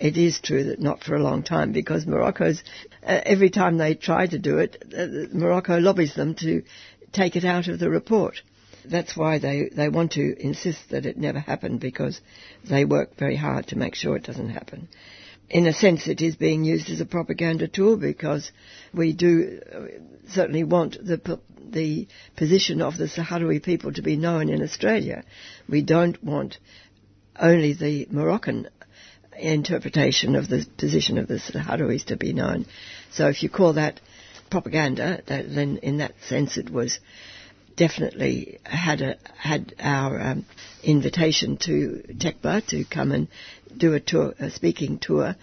It is true that not for a long time because Morocco's, uh, every time they try to do it, uh, Morocco lobbies them to take it out of the report that's why they, they want to insist that it never happened because they work very hard to make sure it doesn't happen. In a sense, it is being used as a propaganda tool because we do uh, certainly want the, the position of the Sahrawi people to be known in Australia. We don't want only the Moroccan interpretation of the position of the Sahrawis to be known. So if you call that propaganda, that, then in that sense it was definitely had a, had our um, invitation to TECBA to come and do a tour, a speaking tour,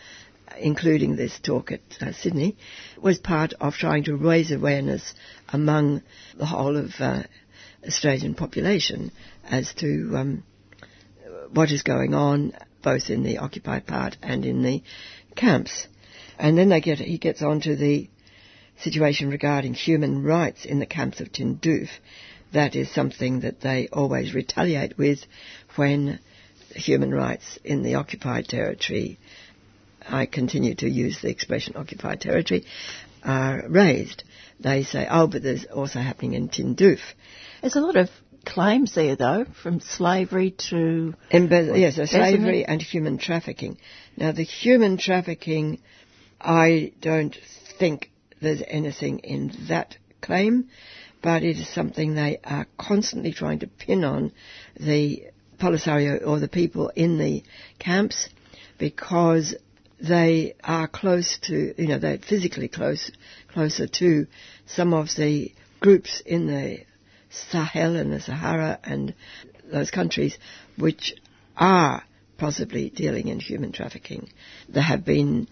including this talk at uh, Sydney, was part of trying to raise awareness among the whole of uh, Australian population as to um, what is going on both in the occupied part and in the camps. And then they get, he gets on to the situation regarding human rights in the camps of Tindouf. That is something that they always retaliate with when human rights in the occupied territory, I continue to use the expression occupied territory, are raised. They say, oh, but there's also happening in Tindouf. There's a lot of claims there, though, from slavery to... Embe- yes, slavery and human trafficking. Now, the human trafficking, I don't think there's anything in that claim, but it is something they are constantly trying to pin on the Polisario or the people in the camps because they are close to, you know, they're physically close, closer to some of the groups in the Sahel and the Sahara and those countries which are possibly dealing in human trafficking. There have been,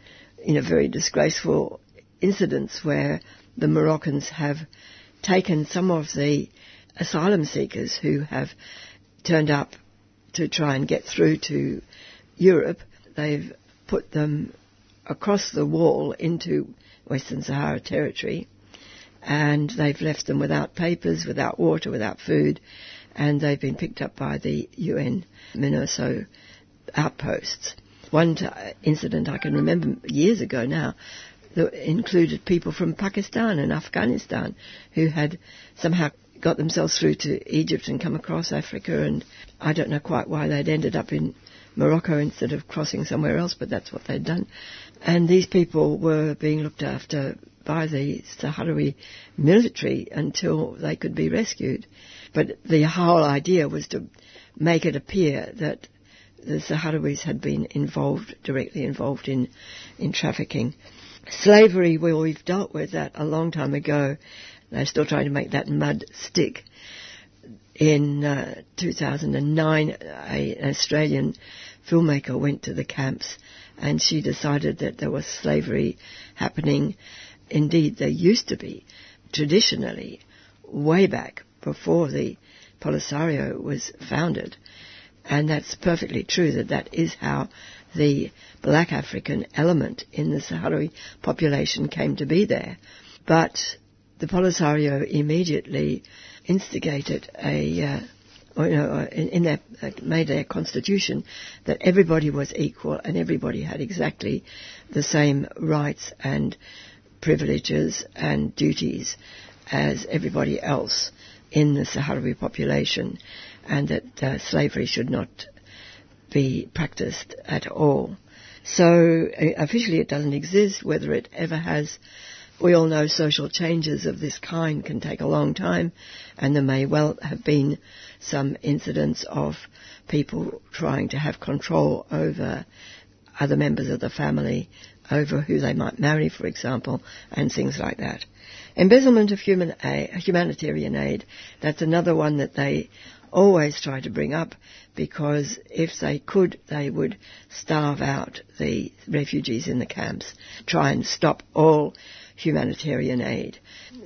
you know, very disgraceful incidents where the Moroccans have taken some of the asylum seekers who have turned up to try and get through to Europe. They've put them across the wall into Western Sahara territory and they've left them without papers, without water, without food, and they've been picked up by the UN MINURSO outposts. One t- incident I can remember years ago now that included people from Pakistan and Afghanistan who had somehow got themselves through to Egypt and come across Africa, and I don't know quite why they'd ended up in Morocco instead of crossing somewhere else, but that's what they'd done. And these people were being looked after by the Sahrawi military until they could be rescued. But the whole idea was to make it appear that the Sahrawis had been involved, directly involved in, in trafficking. Slavery, well, we've dealt with that a long time ago. They're still trying to make that mud stick. In uh, 2009, a, an Australian filmmaker went to the camps and she decided that there was slavery happening. Indeed, there used to be, traditionally, way back before the Polisario was founded. And that's perfectly true that that is how the black African element in the Sahrawi population came to be there. But the Polisario immediately instigated a, uh, or, you know, in, in their, uh, made their constitution that everybody was equal and everybody had exactly the same rights and privileges and duties as everybody else in the Sahrawi population and that uh, slavery should not be practiced at all. So uh, officially it doesn't exist. Whether it ever has, we all know social changes of this kind can take a long time, and there may well have been some incidents of people trying to have control over other members of the family, over who they might marry, for example, and things like that. Embezzlement of human aid, humanitarian aid, that's another one that they always try to bring up because if they could, they would starve out the refugees in the camps, try and stop all humanitarian aid.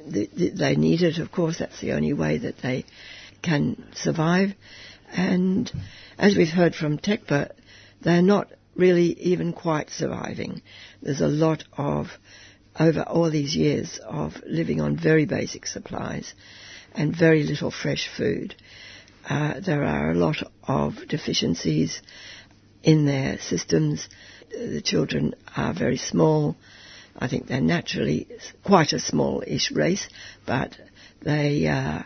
They need it, of course, that's the only way that they can survive. And as we've heard from TECPA, they're not really even quite surviving. There's a lot of, over all these years, of living on very basic supplies and very little fresh food. Uh, there are a lot of deficiencies in their systems. The children are very small. I think they're naturally quite a small-ish race, but they uh,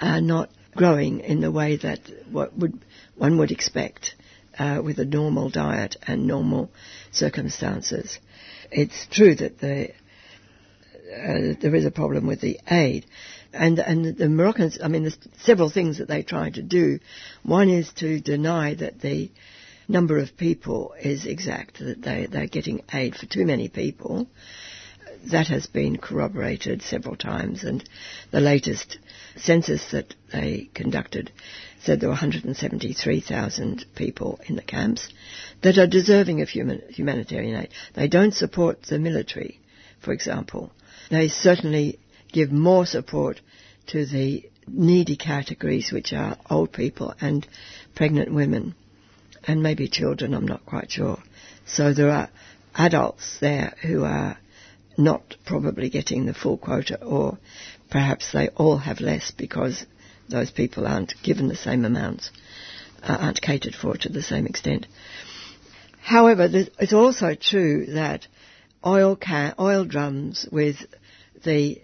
are not growing in the way that what would one would expect uh, with a normal diet and normal circumstances. It's true that the, uh, there is a problem with the aid, and and the Moroccans, I mean, there's several things that they try to do. One is to deny that the number of people is exact, that they, they're getting aid for too many people. That has been corroborated several times, and the latest census that they conducted said there were 173,000 people in the camps that are deserving of human, humanitarian aid. They don't support the military, for example. They certainly give more support to the needy categories, which are old people and pregnant women, and maybe children, I'm not quite sure. So there are adults there who are not probably getting the full quota, or perhaps they all have less because those people aren't given the same amounts, uh, aren't catered for to the same extent. However, it's also true that oil can, oil drums with the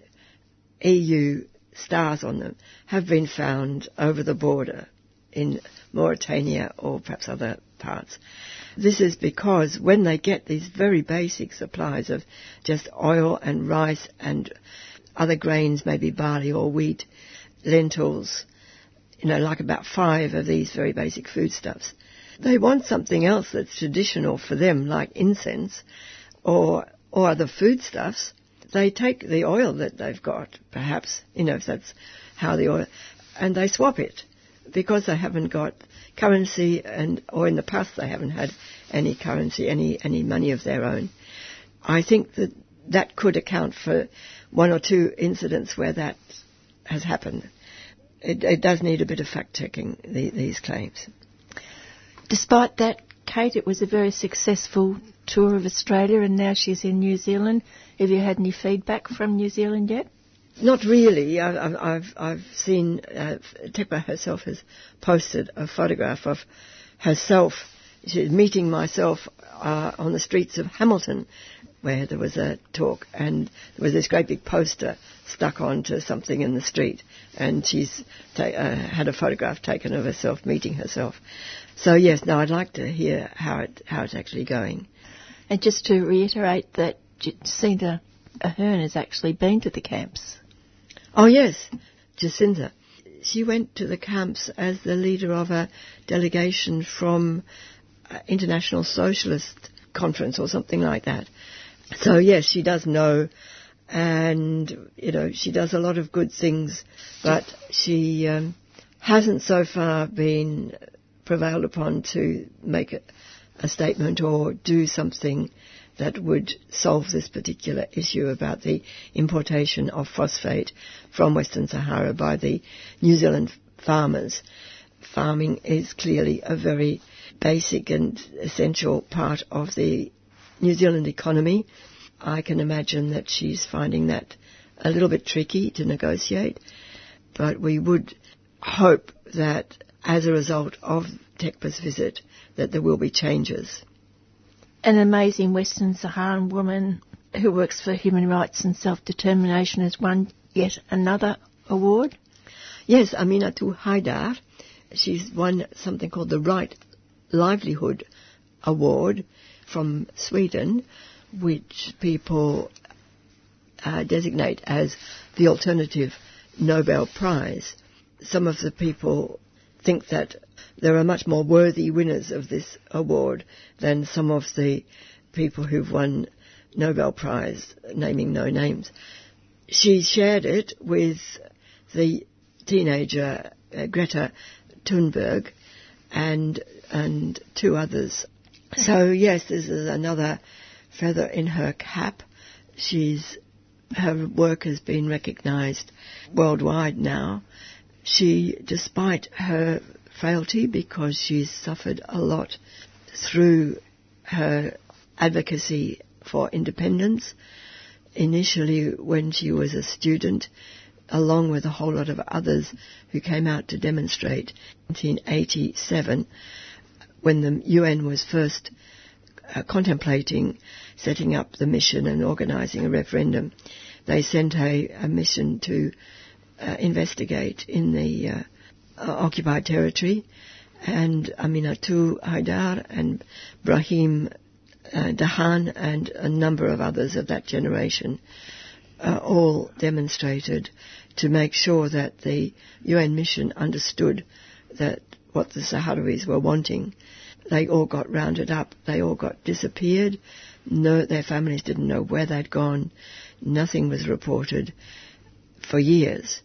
EU stars on them have been found over the border in Mauritania or perhaps other parts. This is because when they get these very basic supplies of just oil and rice and other grains, maybe barley or wheat, lentils, you know, like about five of these very basic foodstuffs. They want something else that's traditional for them, like incense or, or other foodstuffs. They take the oil that they've got, perhaps, you know, if that's how the oil, and they swap it because they haven't got currency and, or in the past they haven't had any currency, any, any money of their own. I think that that could account for one or two incidents where that has happened. It, it does need a bit of fact checking, the, these claims. Despite that, Kate, it was a very successful tour of Australia and now she's in New Zealand. Have you had any feedback from New Zealand yet? Not really. I, I've I've seen uh, herself has posted a photograph of herself she's meeting myself uh, on the streets of Hamilton, where there was a talk, and there was this great big poster stuck onto something in the street, and she's ta- uh, had a photograph taken of herself meeting herself. So yes, now I'd like to hear how it how it's actually going. And just to reiterate that Jacinda Ardern has actually been to the camps. Oh yes, Jacinda. She went to the camps as the leader of a delegation from uh, International Socialist Conference or something like that. So yes, she does know, and you know she does a lot of good things, but she um, hasn't so far been prevailed upon to make a, a statement or do something that would solve this particular issue about the importation of phosphate from Western Sahara by the New Zealand farmers. Farming is clearly a very basic and essential part of the New Zealand economy. I can imagine that she's finding that a little bit tricky to negotiate, but we would hope that as a result of Tekpa's visit that there will be changes an amazing Western Saharan woman who works for human rights and self-determination has won yet another award. Yes, Aminatou Haidar. She's won something called the Right Livelihood Award from Sweden, which people uh, designate as the alternative Nobel Prize. Some of the people think that there are much more worthy winners of this award than some of the people who've won Nobel Prize, naming no names. She shared it with the teenager uh, Greta Thunberg and and two others. So yes, this is another feather in her cap. She's her work has been recognised worldwide now. She, despite her frailty because she's suffered a lot through her advocacy for independence. Initially, when she was a student, along with a whole lot of others who came out to demonstrate in 1987, when the UN was first uh, contemplating setting up the mission and organising a referendum, they sent a, a mission to uh, investigate in the uh, uh, occupied territory, and Aminatou Haidar and Brahim uh, Dahan and a number of others of that generation uh, all demonstrated to make sure that the UN mission understood that what the Sahrawis were wanting. They all got rounded up. They all got disappeared. No, their families didn't know where they'd gone. Nothing was reported for years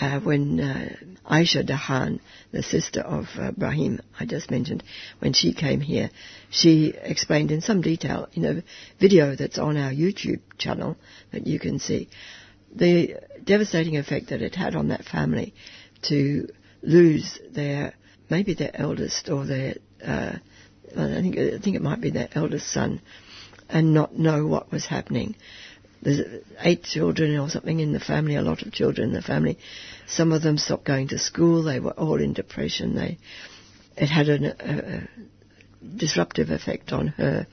uh, when uh, Aisha Dahan, the sister of uh, Brahim, I just mentioned, when she came here, she explained in some detail in a video that's on our YouTube channel that you can see the devastating effect that it had on that family to lose their maybe their eldest or their uh, I think I think it might be their eldest son and not know what was happening there's eight children or something in the family, a lot of children in the family. Some of them stopped going to school. They were all in depression. They, it had an, a, a disruptive effect on her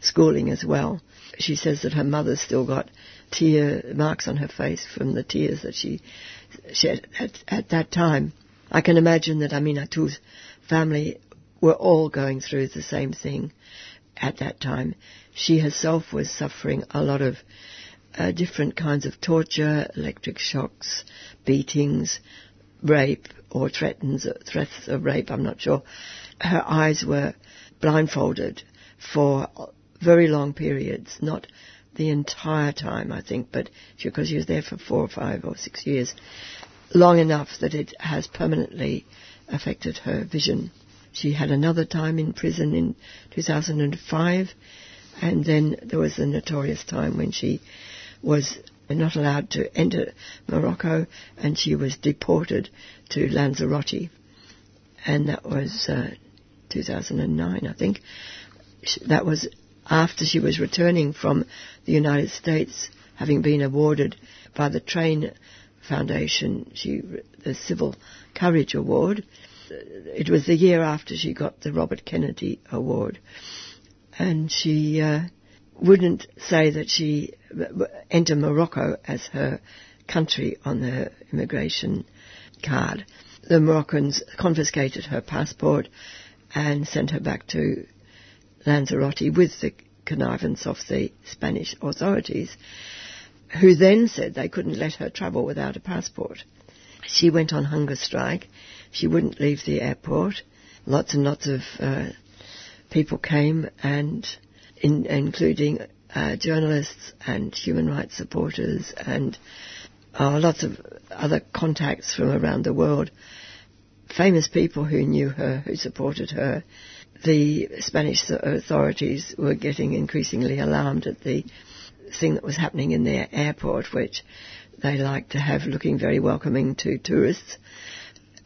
schooling as well. She says that her mother still got tear marks on her face from the tears that she shed at, at that time. I can imagine that Aminatou's family were all going through the same thing at that time. She herself was suffering a lot of uh, different kinds of torture, electric shocks, beatings, rape, or threatens, threats of rape, I'm not sure. Her eyes were blindfolded for very long periods, not the entire time, I think, but because she was there for four or five or six years, long enough that it has permanently affected her vision. She had another time in prison in 2005, and then there was the notorious time when she was not allowed to enter Morocco and she was deported to Lanzarote. And that was uh, 2009, I think. That was after she was returning from the United States, having been awarded by the Train Foundation she, the Civil Courage Award. It was the year after she got the Robert Kennedy Award. And she uh, wouldn't say that she entered Morocco as her country on her immigration card. The Moroccans confiscated her passport and sent her back to Lanzarote with the connivance of the Spanish authorities, who then said they couldn't let her travel without a passport. She went on hunger strike. She wouldn't leave the airport. Lots and lots of uh, people came, and in, including uh, journalists and human rights supporters and uh, lots of other contacts from around the world, famous people who knew her, who supported her. The Spanish authorities were getting increasingly alarmed at the thing that was happening in their airport, which they like to have looking very welcoming to tourists.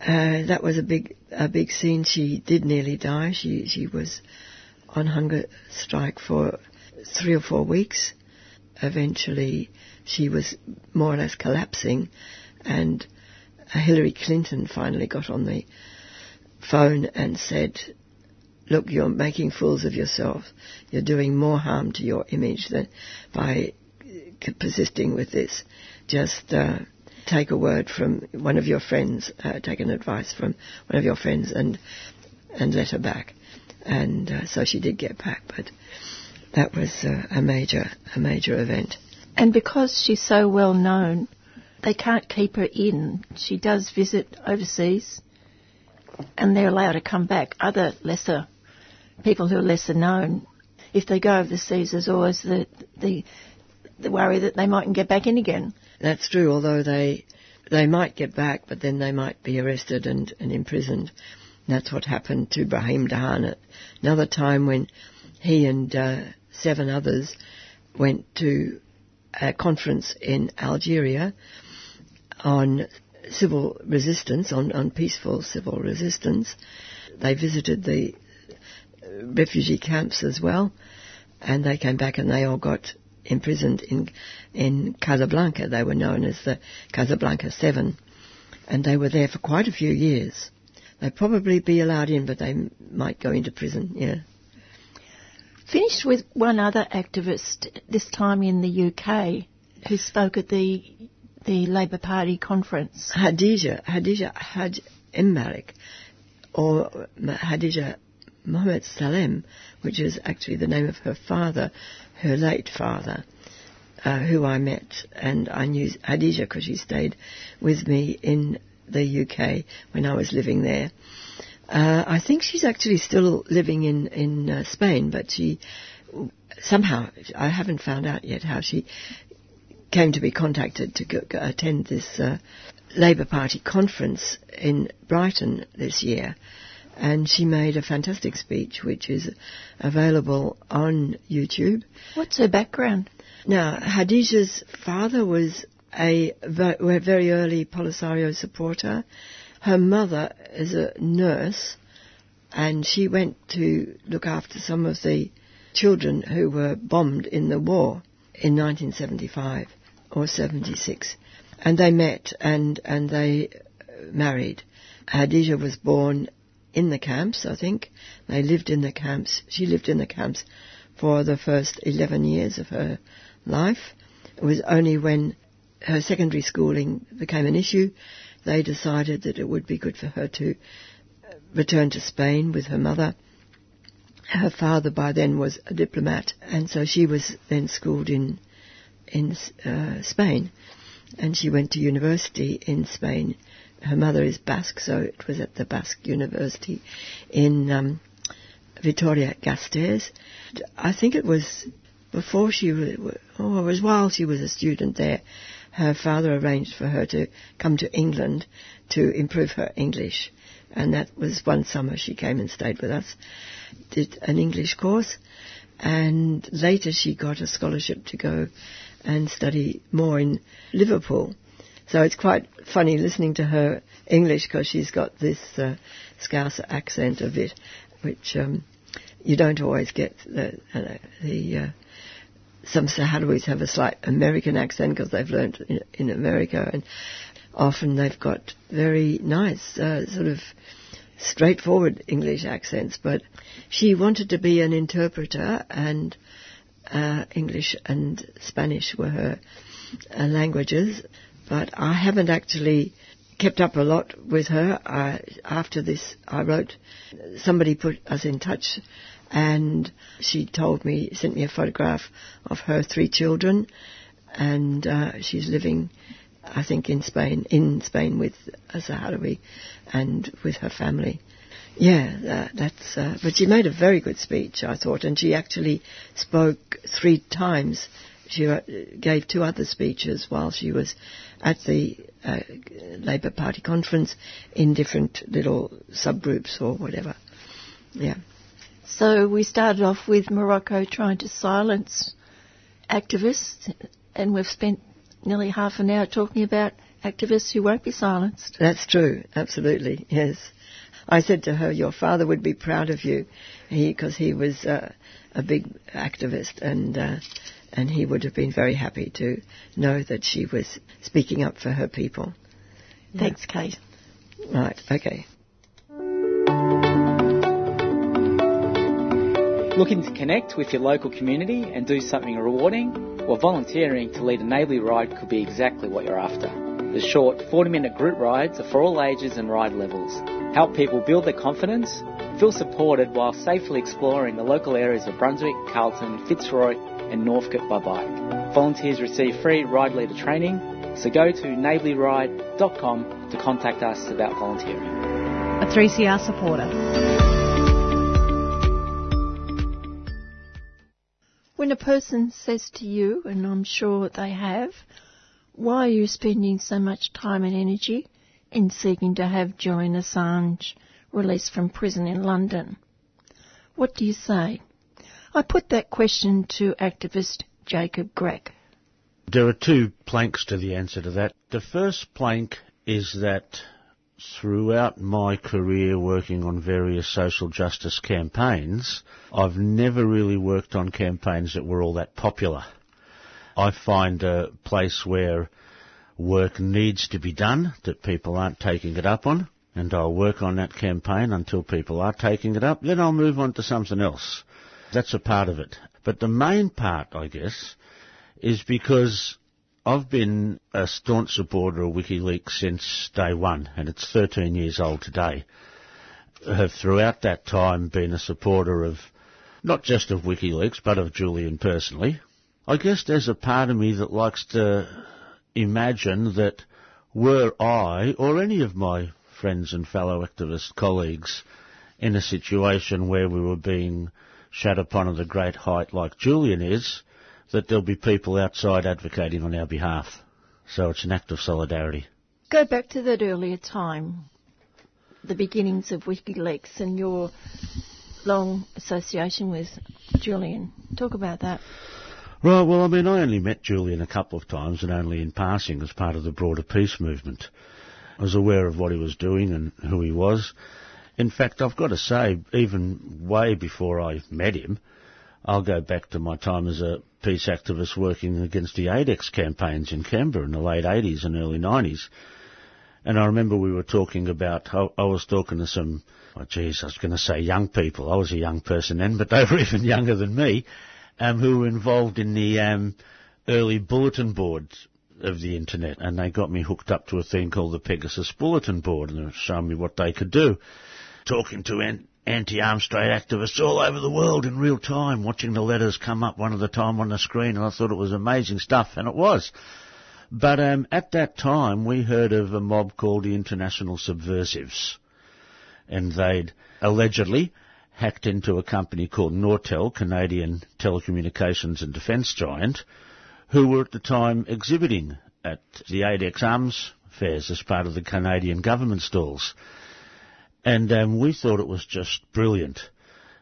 Uh, that was a big, a big scene. She did nearly die. She, she was on hunger strike for three or four weeks. Eventually, she was more or less collapsing, and Hillary Clinton finally got on the phone and said, Look, you're making fools of yourself. You're doing more harm to your image than by persisting with this. Just uh, take a word from one of your friends, uh, take an advice from one of your friends, and and let her back. And uh, so she did get back, but that was uh, a major a major event. And because she's so well known, they can't keep her in. She does visit overseas, and they're allowed to come back. Other lesser people who are lesser known, if they go overseas, there's always the the the worry that they mightn't get back in again. That's true. Although they they might get back, but then they might be arrested and, and imprisoned. That's what happened to Brahim Dahane. Another time when he and uh, seven others went to a conference in Algeria on civil resistance, on, on peaceful civil resistance. They visited the refugee camps as well, and they came back and they all got imprisoned in in Casablanca. They were known as the Casablanca Seven, and they were there for quite a few years. They'd probably be allowed in, but they might go into prison. Yeah. Finished with one other activist, this time in the UK, who spoke at the the Labour Party conference. Hadija, Hadija Haj Mbarak, or Hadija Mohammed Salem, which is actually the name of her father, her late father, uh, who I met, and I knew Hadija because she stayed with me in the UK when I was living there. Uh, I think she's actually still living in in uh, Spain, but she somehow I haven't found out yet how she came to be contacted to go, go attend this uh, Labour Party conference in Brighton this year. And she made a fantastic speech, which is available on YouTube. What's her background? Now, Hadija's father was a very early Polisario supporter. Her mother is a nurse, and she went to look after some of the children who were bombed in the war in 1975 or 76. And they met and, and they uh, married. Hadija was born in the camps, I think. They lived in the camps. She lived in the camps for the first 11 years of her life. It was only when her secondary schooling became an issue, they decided that it would be good for her to return to Spain with her mother. Her father by then was a diplomat, and so she was then schooled in in uh, Spain, and she went to university in Spain. Her mother is Basque, so it was at the Basque University in um, Vitoria-Gasteiz. I think it was before she was, oh, it was while she was a student there. Her father arranged for her to come to England to improve her English, and that was one summer she came and stayed with us, did an English course, and later she got a scholarship to go and study more in Liverpool. So it's quite funny listening to her English because she's got this uh, Scouser accent a bit, which um, you don't always get. The, uh, the uh, some Sahrawis have a slight American accent because they've learned in, in, America, and often they've got very nice uh, sort of straightforward English accents. But she wanted to be an interpreter, and uh, English and Spanish were her uh, languages. But I haven't actually kept up a lot with her. I, after this, I wrote, somebody put us in touch and she told me, sent me a photograph of her three children and uh, she's living, I think, in Spain, in Spain with a Sahrawi and with her family. Yeah, uh, that's. Uh, but she made a very good speech, I thought, and she actually spoke three times. She uh, gave two other speeches while she was at the uh, Labour Party conference in different little subgroups or whatever. Yeah. So we started off with Morocco trying to silence activists, and we've spent nearly half an hour talking about activists who won't be silenced. That's true, absolutely, yes. I said to her, "Your father would be proud of you, because he, he, was uh, a big activist, and uh, and he would have been very happy to know that she was speaking up for her people." Thanks, Kate. Right. Okay. Looking to connect with your local community and do something rewarding? Well, volunteering to lead a neighbourly ride could be exactly what you're after. The short 40 minute group rides are for all ages and ride levels. Help people build their confidence, feel supported while safely exploring the local areas of Brunswick, Carlton, Fitzroy, and Northcote by bike. Volunteers receive free ride leader training, so go to neighbourlyride.com to contact us about volunteering. A 3CR supporter. When a person says to you, and I'm sure they have, why are you spending so much time and energy in seeking to have Julian Assange released from prison in London? What do you say? I put that question to activist Jacob Grech. There are two planks to the answer to that. The first plank is that throughout my career working on various social justice campaigns, I've never really worked on campaigns that were all that popular. I find a place where work needs to be done that people aren't taking it up on, and I'll work on that campaign until people are taking it up, then I'll move on to something else. That's a part of it. But the main part, I guess, is because I've been a staunch supporter of WikiLeaks since day one, and it's 13 years old today. I have throughout that time been a supporter of not just of WikiLeaks, but of Julian personally. I guess there's a part of me that likes to imagine that were I, or any of my friends and fellow activist colleagues, in a situation where we were being shat upon at a great height like Julian is, that there'll be people outside advocating on our behalf. So it's an act of solidarity. Go back to that earlier time, the beginnings of WikiLeaks and your long association with Julian. Talk about that. Right, well, I mean, I only met Julian a couple of times and only in passing as part of the broader peace movement. I was aware of what he was doing and who he was. In fact, I've got to say, even way before I met him, I'll go back to my time as a peace activists working against the AIDEX campaigns in Canberra in the late 80s and early 90s. And I remember we were talking about, I, I was talking to some, oh geez, I was going to say young people. I was a young person then, but they were (laughs) even younger than me, um, who were involved in the um, early bulletin boards of the internet. And they got me hooked up to a thing called the Pegasus Bulletin Board and they were showing me what they could do. Talking to anti-arms trade activists all over the world in real time, watching the letters come up one at a time on the screen, and I thought it was amazing stuff, and it was. But um, at that time, we heard of a mob called the International Subversives, and they'd allegedly hacked into a company called Nortel, Canadian telecommunications and defence giant, who were at the time exhibiting at the AIDEX Arms fairs as part of the Canadian government stalls. And um, we thought it was just brilliant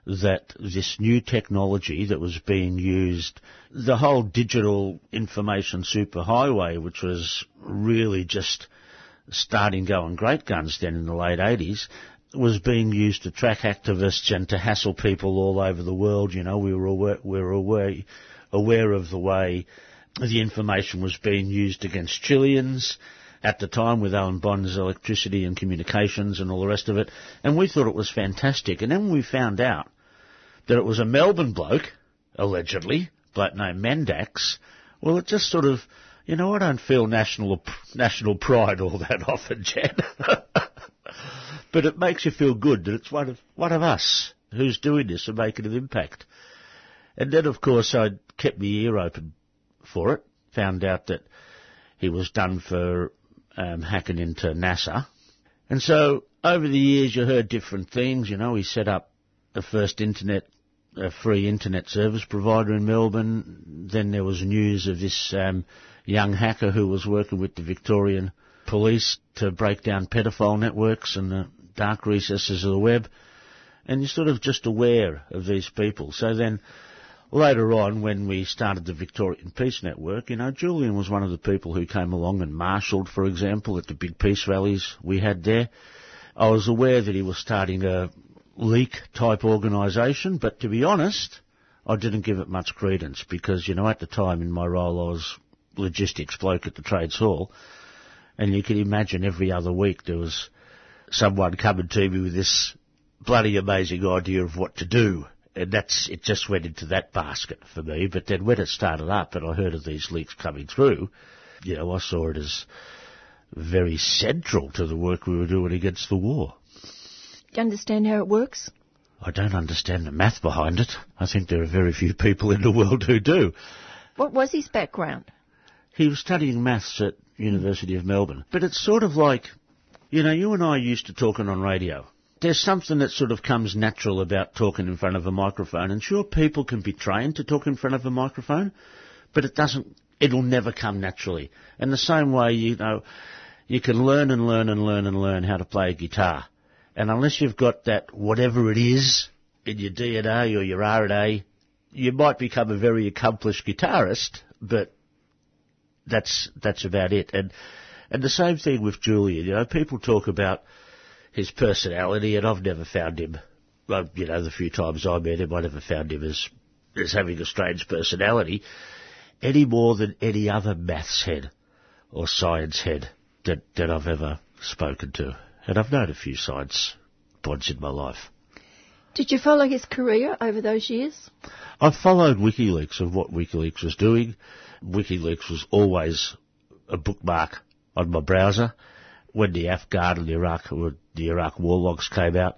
that this new technology that was being used, the whole digital information superhighway, which was really just starting going great guns then in the late 80s, was being used to track activists and to hassle people all over the world. You know, we were aware, we were aware, aware of the way the information was being used against Chileans at the time with Owen Bond's electricity and communications and all the rest of it. And we thought it was fantastic. And then we found out that it was a Melbourne bloke, allegedly, bloke named Mendax. Well, it just sort of, you know, I don't feel national national pride all that often, Jen. (laughs) but it makes you feel good that it's one of one of us who's doing this and making an impact. And then, of course, I kept my ear open for it. Found out that he was done for um, hacking into NASA. And so over the years you heard different things. You know, he set up the first internet, a free internet service provider in Melbourne. Then there was news of this um, young hacker who was working with the Victorian police to break down pedophile networks and the dark recesses of the web. And you're sort of just aware of these people. So then later on, when we started the Victorian Peace Network, you know, Julian was one of the people who came along and marshalled, for example, at the big peace rallies we had there. I was aware that he was starting a leak type organisation, but to be honest, I didn't give it much credence because, you know, at the time in my role I was logistics bloke at the Trades Hall, and you can imagine every other week there was someone coming to me with this bloody amazing idea of what to do and that's it. Just went into that basket for me. But then when it started up, and I heard of these leaks coming through, you know, I saw it as very central to the work we were doing against the war. Do you understand how it works? I don't understand the math behind it. I think there are very few people in the world who do. What was his background? He was studying maths at University of Melbourne. But it's sort of like, you know, you and I used to talking on radio there's something that sort of comes natural about talking in front of a microphone. And sure, people can be trained to talk in front of a microphone, but it doesn't, it'll never come naturally. And the same way, you know, you can learn and learn and learn and learn how to play a guitar. And unless you've got that whatever it is in your DNA or your RNA, you might become a very accomplished guitarist, but that's, that's about it. And, and the same thing with Julian. You know, people talk about, his personality, and I've never found him. Well, you know, the few times I met him, I never found him as as having a strange personality, any more than any other maths head or science head that that I've ever spoken to. And I've known a few science pods in my life. Did you follow his career over those years? I've followed WikiLeaks of what WikiLeaks was doing. WikiLeaks was always a bookmark on my browser when the Afghan and the Iraq, the Iraq war logs came out,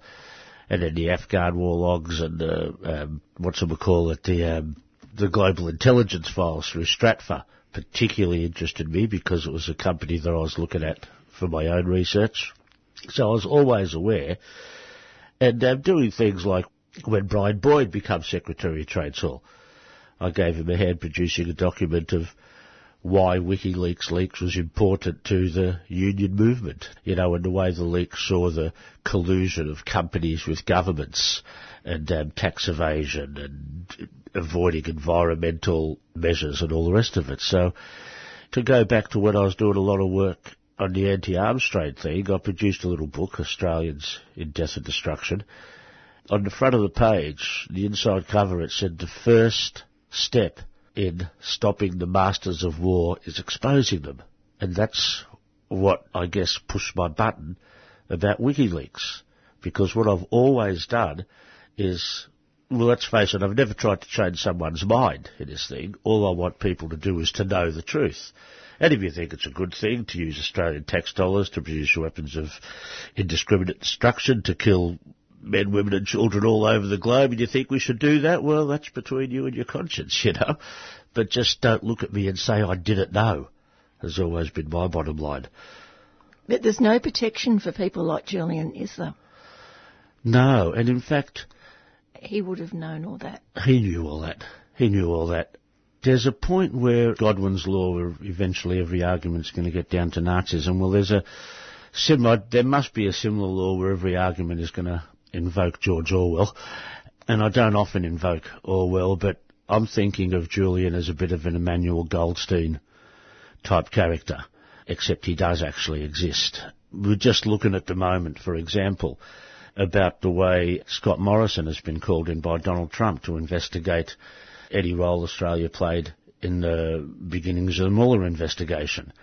and then the Afghan war logs and the, um, what's it we call it, the, um, the global intelligence files through Stratfor particularly interested me because it was a company that I was looking at for my own research. So I was always aware. And um, doing things like when Brian Boyd becomes Secretary of Trade, I gave him a hand producing a document of why WikiLeaks leaks was important to the union movement. You know, and the way the leaks saw the collusion of companies with governments and um, tax evasion and avoiding environmental measures and all the rest of it. So to go back to when I was doing a lot of work on the anti-arms trade thing, I produced a little book, Australians in Death and Destruction. On the front of the page, the inside cover, it said the first step in stopping the masters of war is exposing them. And that's what I guess pushed my button about WikiLeaks. Because what I've always done is, well, let's face it, I've never tried to change someone's mind in this thing. All I want people to do is to know the truth. And if you think it's a good thing to use Australian tax dollars to produce weapons of indiscriminate destruction to kill men, women and children all over the globe and you think we should do that, well, that's between you and your conscience, (laughs) you know. But just don't look at me and say I didn't know, has always been my bottom line. But there's no protection for people like Julian, is there? No, and in fact, He would have known all that. he knew all that. He knew all that. There's a point where Godwin's law, where eventually every argument's going to get down to Nazism. Well, there's a similar, there must be a similar law where every argument is going to invoke George Orwell. And I don't often invoke Orwell, but I'm thinking of Julian as a bit of an Emmanuel Goldstein type character, except he does actually exist. We're just looking at the moment, for example, about the way Scott Morrison has been called in by Donald Trump to investigate any role Australia played in the beginnings of the Mueller investigation.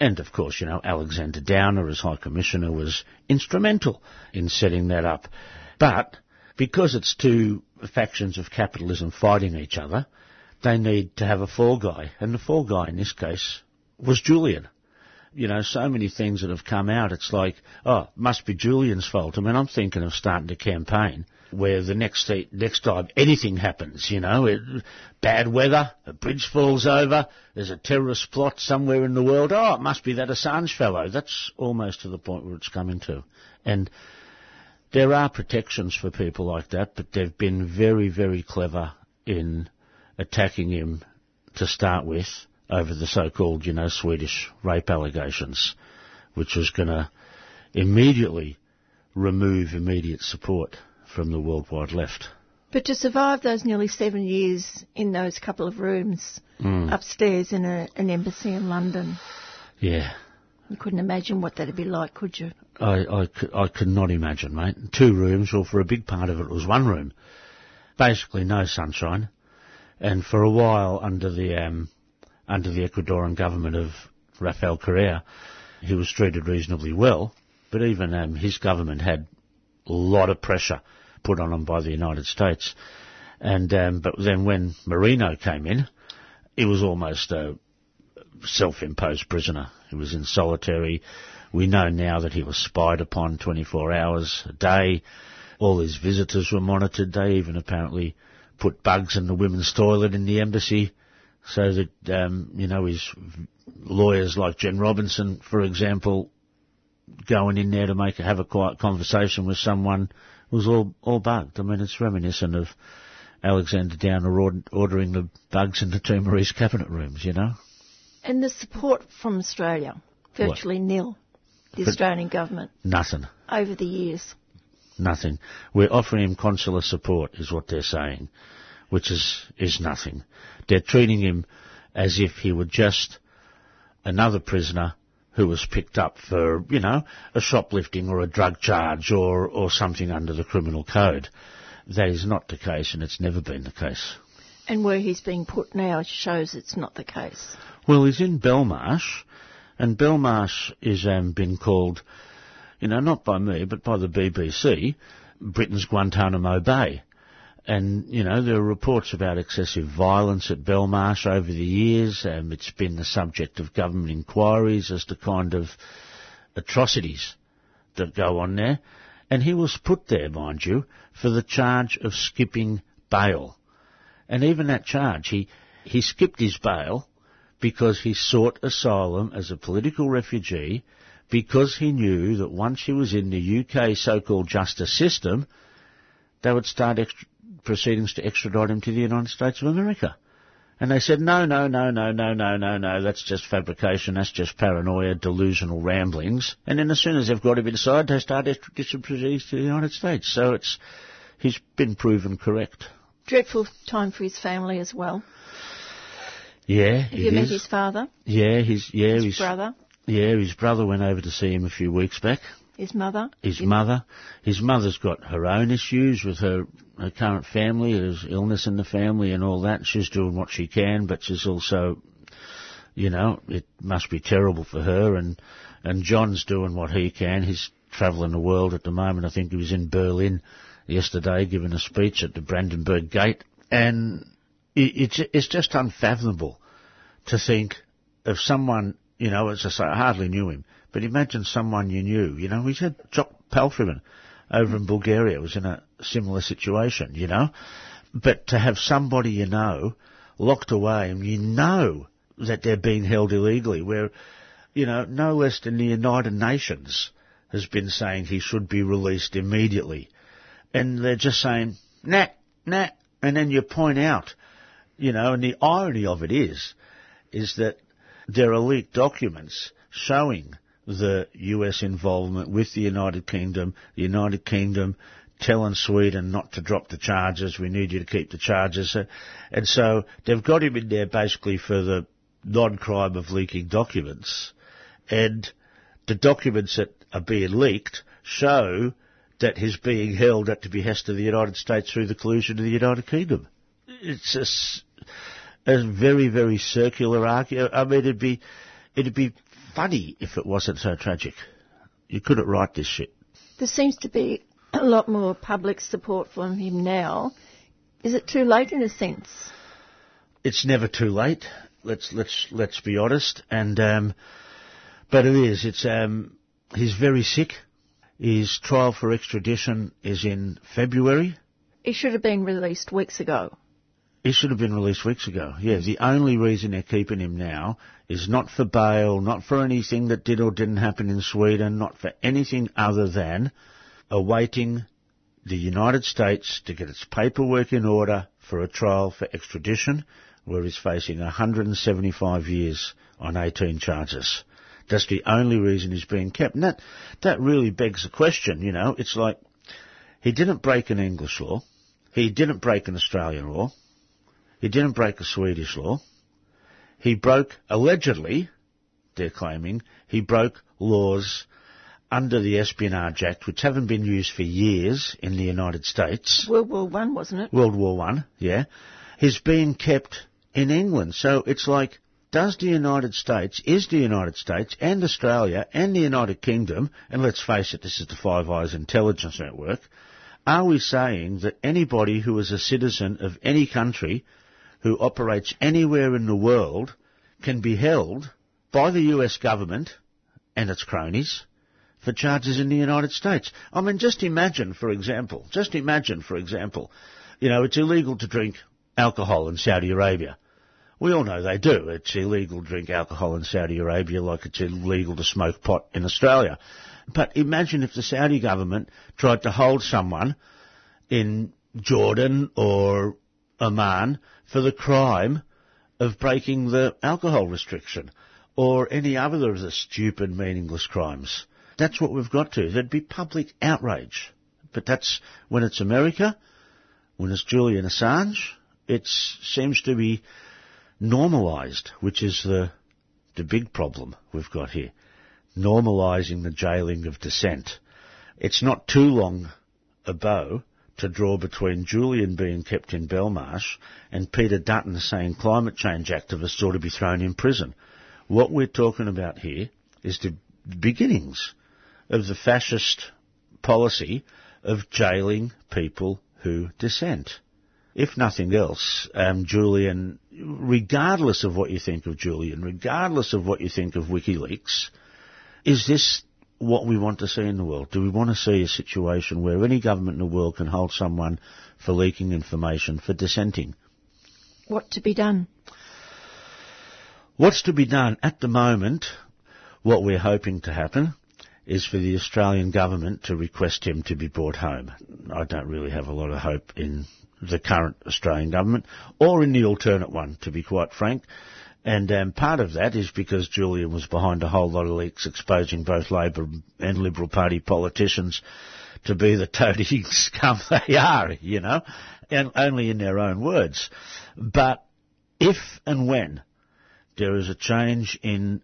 And of course, you know, Alexander Downer as High Commissioner was instrumental in setting that up. But because it's two factions of capitalism fighting each other, they need to have a fall guy. And the fall guy in this case was Julian. You know, so many things that have come out, it's like, oh, must be Julian's fault. I mean, I'm thinking of starting a campaign where the next next time anything happens, you know, it, bad weather, a bridge falls over, there's a terrorist plot somewhere in the world. Oh, it must be that Assange fellow. That's almost to the point where it's coming to, and there are protections for people like that, but they've been very, very clever in attacking him to start with over the so-called, you know, Swedish rape allegations, which was going to immediately remove immediate support from the worldwide left. But to survive those nearly seven years in those couple of rooms Mm. upstairs in a, an embassy in London, Yeah, you couldn't imagine what that'd be like, could you? I, I, could, I could not imagine, mate. Two rooms, or for a big part of it, it was one room. Basically, no sunshine, and for a while under the um, under the Ecuadorian government of Rafael Correa, he was treated reasonably well. But even um, his government had a lot of pressure put on him by the United States, and um, but then when Moreno came in, he was almost a self-imposed prisoner. He was in solitary. We know now that he was spied upon 24 hours a day. All his visitors were monitored. They even apparently put bugs in the women's toilet in the embassy so that, um, you know, his lawyers like Jen Robinson, for example, going in there to make have a quiet conversation with someone was all, all bugged. I mean, it's reminiscent of Alexander Downer ord- ordering the bugs in the Timorese cabinet rooms, you know? And the support from Australia, virtually nil. The But- Australian government Nothing. over the years. Nothing. We're offering him consular support, is what they're saying, which is, is nothing. They're treating him as if he were just another prisoner who was picked up for, you know, a shoplifting or a drug charge or, or something under the criminal code. That is not the case and it's never been the case. And where he's being put now shows it's not the case. Well, he's in Belmarsh, and Belmarsh is um, been called, you know, not by me, but by the BBC, Britain's Guantanamo Bay. And, you know, there are reports about excessive violence at Belmarsh over the years. Um, it's been the subject of government inquiries as to kind of atrocities that go on there. And he was put there, mind you, for the charge of skipping bail. And even that charge, he, he skipped his bail because he sought asylum as a political refugee because he knew that once he was in the UK so-called justice system, they would start extra- proceedings to extradite him to the United States of America. And they said, no, no, no, no, no, no, no, no, that's just fabrication, that's just paranoia, delusional ramblings. And then as soon as they've got him inside, they start extradition proceedings to the United States. So it's, he's been proven correct. Dreadful time for his family as well. Yeah, Have you met his father, Yeah, his, yeah, his, his, brother, yeah, his brother went over to see him a few weeks back. His mother? his mother. His mother's got her own issues with her, her current family. There's illness in the family and all that. She's doing what she can, but she's also, you know, it must be terrible for her. And and John's doing what he can. He's travelling the world at the moment. I think he was in Berlin yesterday giving a speech at the Brandenburg Gate, and it, it's it's just unfathomable to think of someone, you know, as I say, I hardly knew him, but imagine someone you knew. You know, he's had Jock Palfreeman over in Bulgaria was in a similar situation, you know. But to have somebody you know locked away and you know that they're being held illegally, where, you know, no less than the United Nations has been saying he should be released immediately. And they're just saying, nah, nah, and then you point out, you know, and the irony of it is, is that there are leaked documents showing the US involvement with the United Kingdom, the United Kingdom telling Sweden not to drop the charges, we need you to keep the charges. And so they've got him in there basically for the non-crime of leaking documents. And the documents that are being leaked show that he's being held at the behest of the United States through the collusion of the United Kingdom. It's a, a very, very circular argument. I mean, it'd be, it'd be funny if it wasn't so tragic. You couldn't write this shit. There seems to be a lot more public support for him now. Is it too late in a sense? It's never too late. Let's let's let's be honest. And um, but it is. It's um, he's very sick. His trial for extradition is in February. He should have been released weeks ago. He should have been released weeks ago. Yeah, the only reason they're keeping him now is not for bail, not for anything that did or didn't happen in Sweden, not for anything other than awaiting the United States to get its paperwork in order for a trial for extradition, where he's facing 175 years on 18 charges. That's the only reason he's being kept. And that, that really begs the question, you know, it's like, he didn't break an English law, he didn't break an Australian law, he didn't break a Swedish law, he broke, allegedly, they're claiming, he broke laws under the Espionage Act, which haven't been used for years in the United States. World War One, wasn't it? World War One, yeah. He's being kept in England. So it's like, does the United States, is the United States and Australia and the United Kingdom, and let's face it, this is the Five Eyes intelligence network, are we saying that anybody who is a citizen of any country who operates anywhere in the world can be held by the US government and its cronies for charges in the United States. I mean, just imagine, for example, just imagine, for example, you know, it's illegal to drink alcohol in Saudi Arabia. We all know they do. It's illegal to drink alcohol in Saudi Arabia like it's illegal to smoke pot in Australia. But imagine if the Saudi government tried to hold someone in Jordan or Oman for the crime of breaking the alcohol restriction or any other of the stupid, meaningless crimes. That's what we've got to. There'd be public outrage. But that's when it's America, when it's Julian Assange, it seems to be normalised, which is the, the big problem we've got here. Normalising the jailing of dissent. It's not too long a bow to draw between Julian being kept in Belmarsh and Peter Dutton saying climate change activists ought to be thrown in prison. What we're talking about here is the beginnings of the fascist policy of jailing people who dissent. If nothing else, um, Julian, regardless of what you think of Julian, regardless of what you think of WikiLeaks, is this what we want to see in the world? Do we want to see a situation where any government in the world can hold someone for leaking information, for dissenting? What to be done? What's to be done? At the moment, what we're hoping to happen is for the Australian government to request him to be brought home. I don't really have a lot of hope in the current Australian government or in the alternate one, to be quite frank. And um, part of that is because Julian was behind a whole lot of leaks exposing both Labor and Liberal Party politicians to be the toady (laughs) scum they are, you know, and only in their own words. But if and when there is a change in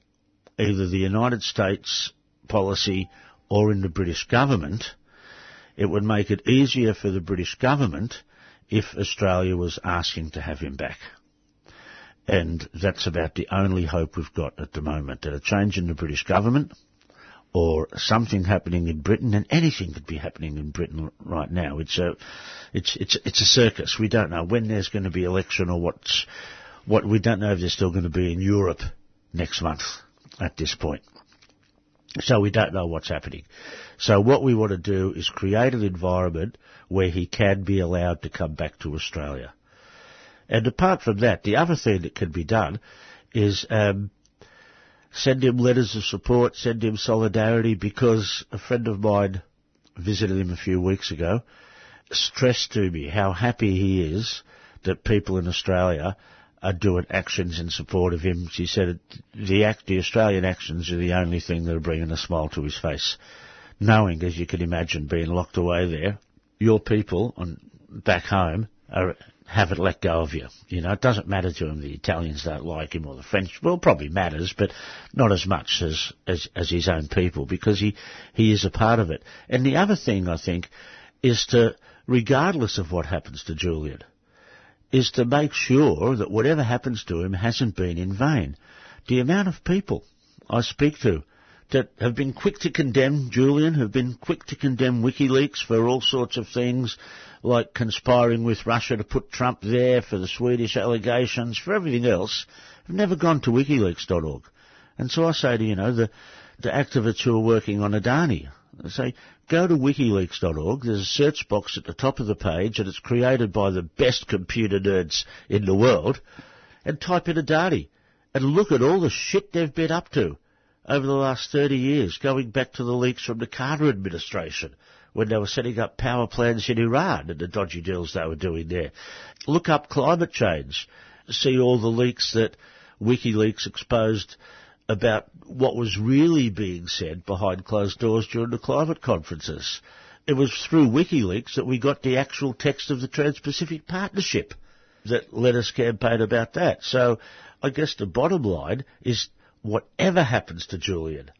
either the United States policy or in the British government, it would make it easier for the British government if Australia was asking to have him back. And that's about the only hope we've got at the moment, that a change in the British government or something happening in Britain, and anything could be happening in Britain right now. It's a, it's, it's, it's a circus. We don't know when there's going to be election or what's, what, we don't know if there's still going to be in Europe next month at this point. So we don't know what's happening. So what we want to do is create an environment where he can be allowed to come back to Australia. And apart from that, the other thing that can be done is um, send him letters of support, send him solidarity, because a friend of mine visited him a few weeks ago, stressed to me how happy he is that people in Australia are doing actions in support of him. She said the act, the Australian actions are the only thing that are bringing a smile to his face. Knowing, as you can imagine, being locked away there, your people on, back home are, haven't let go of you. You know, it doesn't matter to him the Italians don't like him or the French. Well, probably matters, but not as much as, as, as his own people because he, he is a part of it. And the other thing I think is to, regardless of what happens to Julian, is to make sure that whatever happens to him hasn't been in vain. The amount of people I speak to that have been quick to condemn Julian, have been quick to condemn WikiLeaks for all sorts of things, like conspiring with Russia to put Trump there for the Swedish allegations, for everything else, have never gone to wikileaks.org. And so I say to, you know, the, the activists who are working on Adani, I say, go to wikileaks.org. There's a search box at the top of the page, and it's created by the best computer nerds in the world. And type in Adani, and look at all the shit they've been up to over the last 30 years, going back to the leaks from the Carter administration when they were setting up power plants in Iran and the dodgy deals they were doing there. Look up climate change. See all the leaks that WikiLeaks exposed about what was really being said behind closed doors during the climate conferences. It was through WikiLeaks that we got the actual text of the Trans-Pacific Partnership that let us campaign about that. So I guess the bottom line is whatever happens to Julian,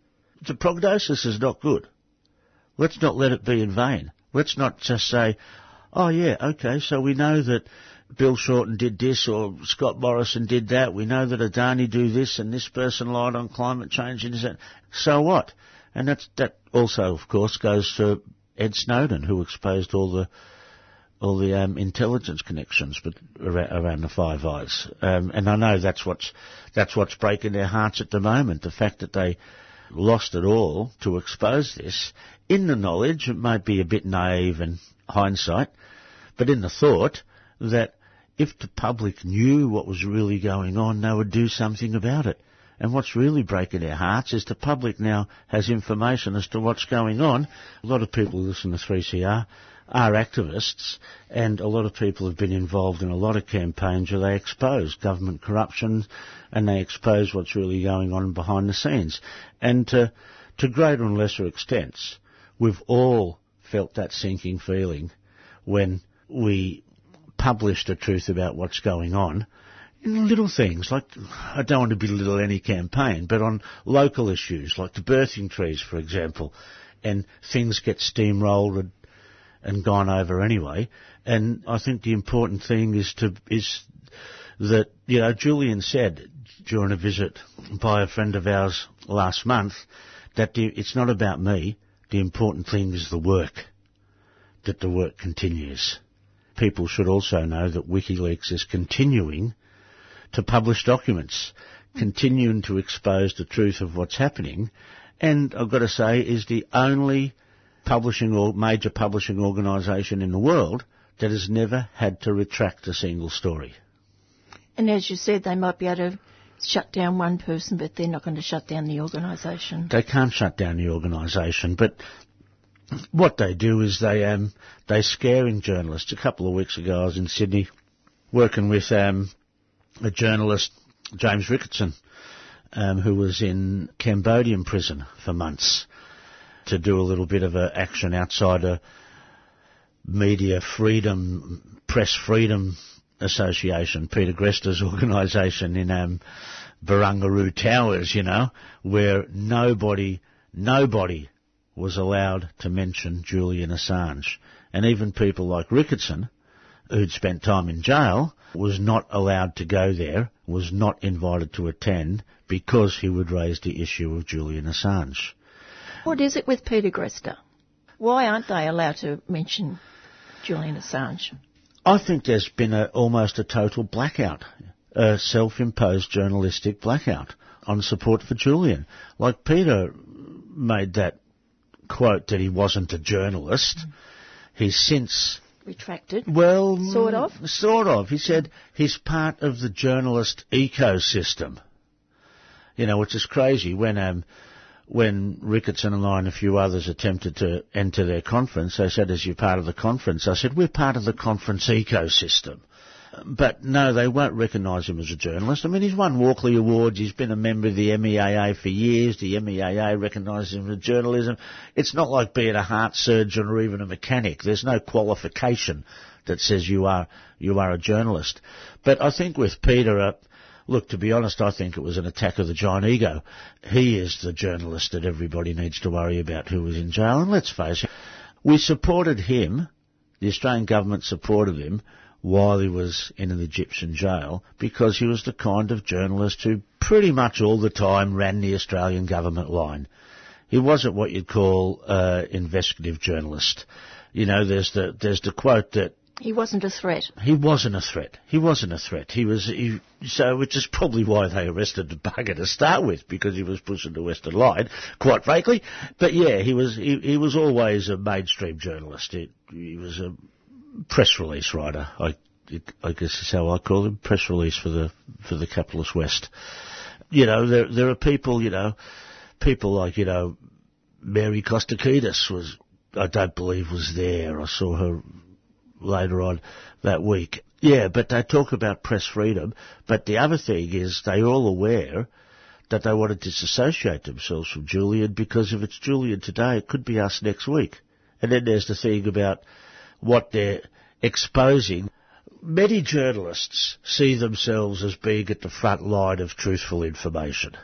the prognosis is not good. Let's not let it be in vain. Let's not just say, oh yeah, okay, so we know that Bill Shorten did this or Scott Morrison did that. We know that Adani do this and this person lied on climate change and that. So what? And that's, that also, of course, goes to Ed Snowden, who exposed all the all the um, intelligence connections but around, the Five Eyes. Um, and I know that's what's that's what's breaking their hearts at the moment. The fact that they lost it all to expose this, in the knowledge, it might be a bit naive and hindsight, but in the thought that if the public knew what was really going on, they would do something about it. And what's really breaking their hearts is the public now has information as to what's going on. A lot of people listen to 3CR are activists, and a lot of people have been involved in a lot of campaigns where they expose government corruption and they expose what's really going on behind the scenes. And to, to greater and lesser extents, we've all felt that sinking feeling when we publish the truth about what's going on little things, like, I don't want to belittle any campaign, but on local issues, like the birthing trees, for example, and things get steamrolled and, gone over anyway. And I think the important thing is to, is that, you know, Julian said during a visit by a friend of ours last month that the, it's not about me, the important thing is the work, that the work continues. People should also know that WikiLeaks is continuing to publish documents, continuing to expose the truth of what's happening, and I've got to say is the only publishing or major publishing organisation in the world that has never had to retract a single story. And as you said, they might be able to shut down one person, but they're not going to shut down the organisation. They can't shut down the organisation, but what they do is they um, they scaring journalists. A couple of weeks ago, I was in Sydney working with um, a journalist, James Ricketson, um, who was in Cambodian prison for months to do a little bit of a action outside a media freedom, press freedom association, Peter Greste's organisation in um, Barangaroo Towers, you know, where nobody, nobody was allowed to mention Julian Assange. And even people like Ricketson, who'd spent time in jail, was not allowed to go there, was not invited to attend because he would raise the issue of Julian Assange. What is it with Peter Greste? Why aren't they allowed to mention Julian Assange? I think there's been a, almost a total blackout, a self-imposed journalistic blackout on support for Julian. Like Peter made that quote that he wasn't a journalist. He's since Retracted. well, Sort of? mm, Sort of. He said he's part of the journalist ecosystem. You know, which is crazy. When um, when Ricketson and I and a few others attempted to enter their conference, they said, "As you're part of the conference," I said, "We're part of the conference ecosystem." But no, they won't recognise him as a journalist. I mean, he's won Walkley Awards. He's been a member of the MEAA for years. The MEAA recognises him as journalism. It's not like being a heart surgeon or even a mechanic. There's no qualification that says you are you are a journalist. But I think with Peter, uh, look, to be honest, I think it was an attack of the giant ego. He is the journalist that everybody needs to worry about who was in jail. And let's face it, we supported him. The Australian government supported him while he was in an Egyptian jail because he was the kind of journalist who pretty much all the time ran the Australian government line. He wasn't what you'd call uh, investigative journalist. You know, there's the there's the quote that He wasn't a threat. he wasn't a threat. He wasn't a threat. He was, he, so which is probably why they arrested the bugger to start with, because he was pushing the Western line, quite frankly. But yeah, he was, he, he was always a mainstream journalist. He, he was a press release writer. I, I guess is how I call him, press release for the, for the capitalist West. You know, there, there are people, you know, people like, you know, Mary Kostakidis was, I don't believe was there. I saw her later on that week. Yeah, but they talk about press freedom. But the other thing is they're all aware that they want to disassociate themselves from Julian because if it's Julian today, it could be us next week. And then there's the thing about what they're exposing. Many journalists see themselves as being at the front line of truthful information.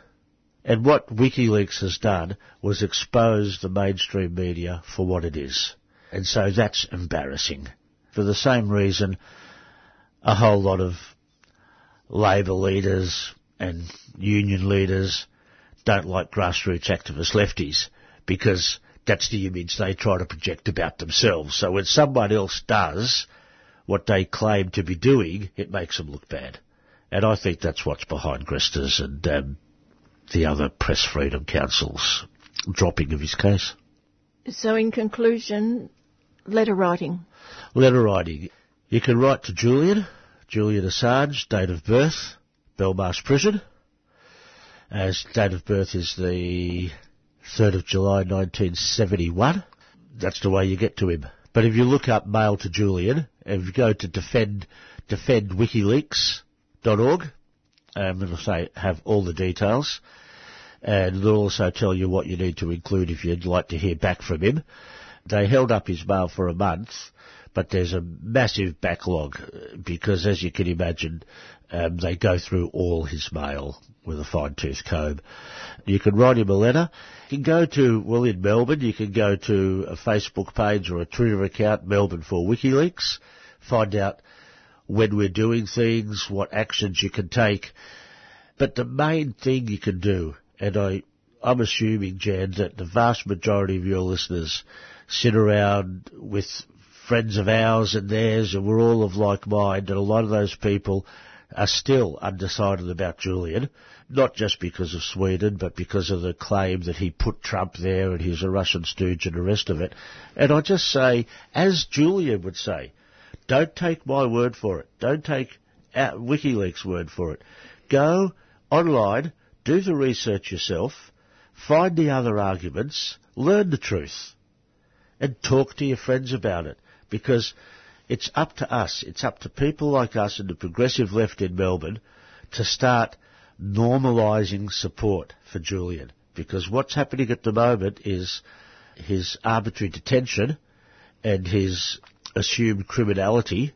And what WikiLeaks has done was expose the mainstream media for what it is. And so that's embarrassing. For the same reason, a whole lot of Labor leaders and union leaders don't like grassroots activist lefties because that's the image they try to project about themselves. So when someone else does what they claim to be doing, it makes them look bad. And I think that's what's behind Greste's and um, the other Press Freedom Council's dropping of his case. So, in conclusion, letter writing. Letter writing. You can write to Julian, Julian Assange, date of birth, Belmarsh Prison. As date of birth is the 3rd of July 1971. That's the way you get to him. But if you look up mail to Julian, if you go to defend, defendwikileaks.org, um, it'll say, have all the details. And it'll also tell you what you need to include if you'd like to hear back from him. They held up his mail for a month, but there's a massive backlog uh, because, as you can imagine, um, they go through all his mail with a fine tooth comb. You can write him a letter. You can go to, well, in Melbourne, you can go to a Facebook page or a Twitter account, Melbourne for WikiLeaks, find out when we're doing things, what actions you can take. But the main thing you can do, and I, I'm assuming, Jan, that the vast majority of your listeners sit around with friends of ours and theirs, and we're all of like mind, and a lot of those people are still undecided about Julian, not just because of Sweden, but because of the claim that he put Trump there and he's a Russian stooge and the rest of it. And I just say, as Julian would say, don't take my word for it. Don't take uh, WikiLeaks' word for it. Go online, do the research yourself, find the other arguments, learn the truth, and talk to your friends about it. Because it's up to us, it's up to people like us in the progressive left in Melbourne to start normalising support for Julian. Because what's happening at the moment is his arbitrary detention and his assumed criminality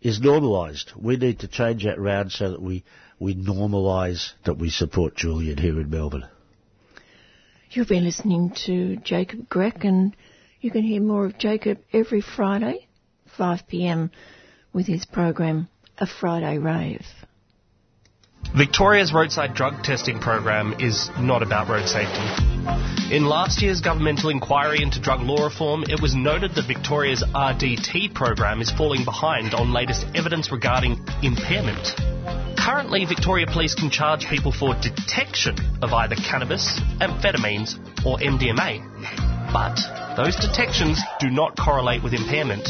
is normalised. We need to change that round so that we, we normalise that we support Julian here in Melbourne. You've been listening to Jacob Greck, and you can hear more of Jacob every Friday, 5 pm, with his program, A Friday Rave. Victoria's roadside drug testing program is not about road safety. In last year's governmental inquiry into drug law reform, it was noted that Victoria's RDT program is falling behind on latest evidence regarding impairment. Currently, Victoria Police can charge people for detection of either cannabis, amphetamines, or MDMA. But those detections do not correlate with impairment.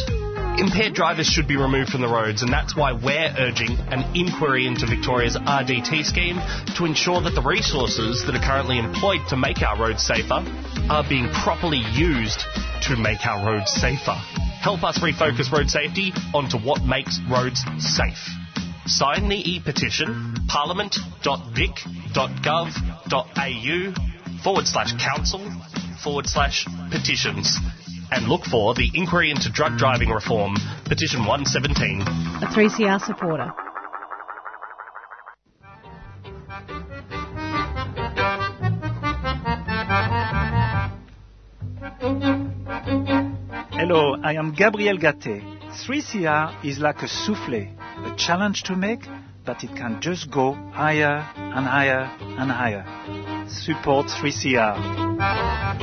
Impaired drivers should be removed from the roads, and that's why we're urging an inquiry into Victoria's RDT scheme to ensure that the resources that are currently employed to make our roads safer are being properly used to make our roads safer. Help us refocus road safety onto what makes roads safe. Sign the e-petition parliament.vic.gov.au forward slash council forward slash petitions and look for the Inquiry into Drug Driving Reform, Petition 117. A 3CR supporter. Hello, I am Gabriel Gaté. 3CR is like a souffle, a challenge to make, but it can just go higher and higher and higher. Support 3CR.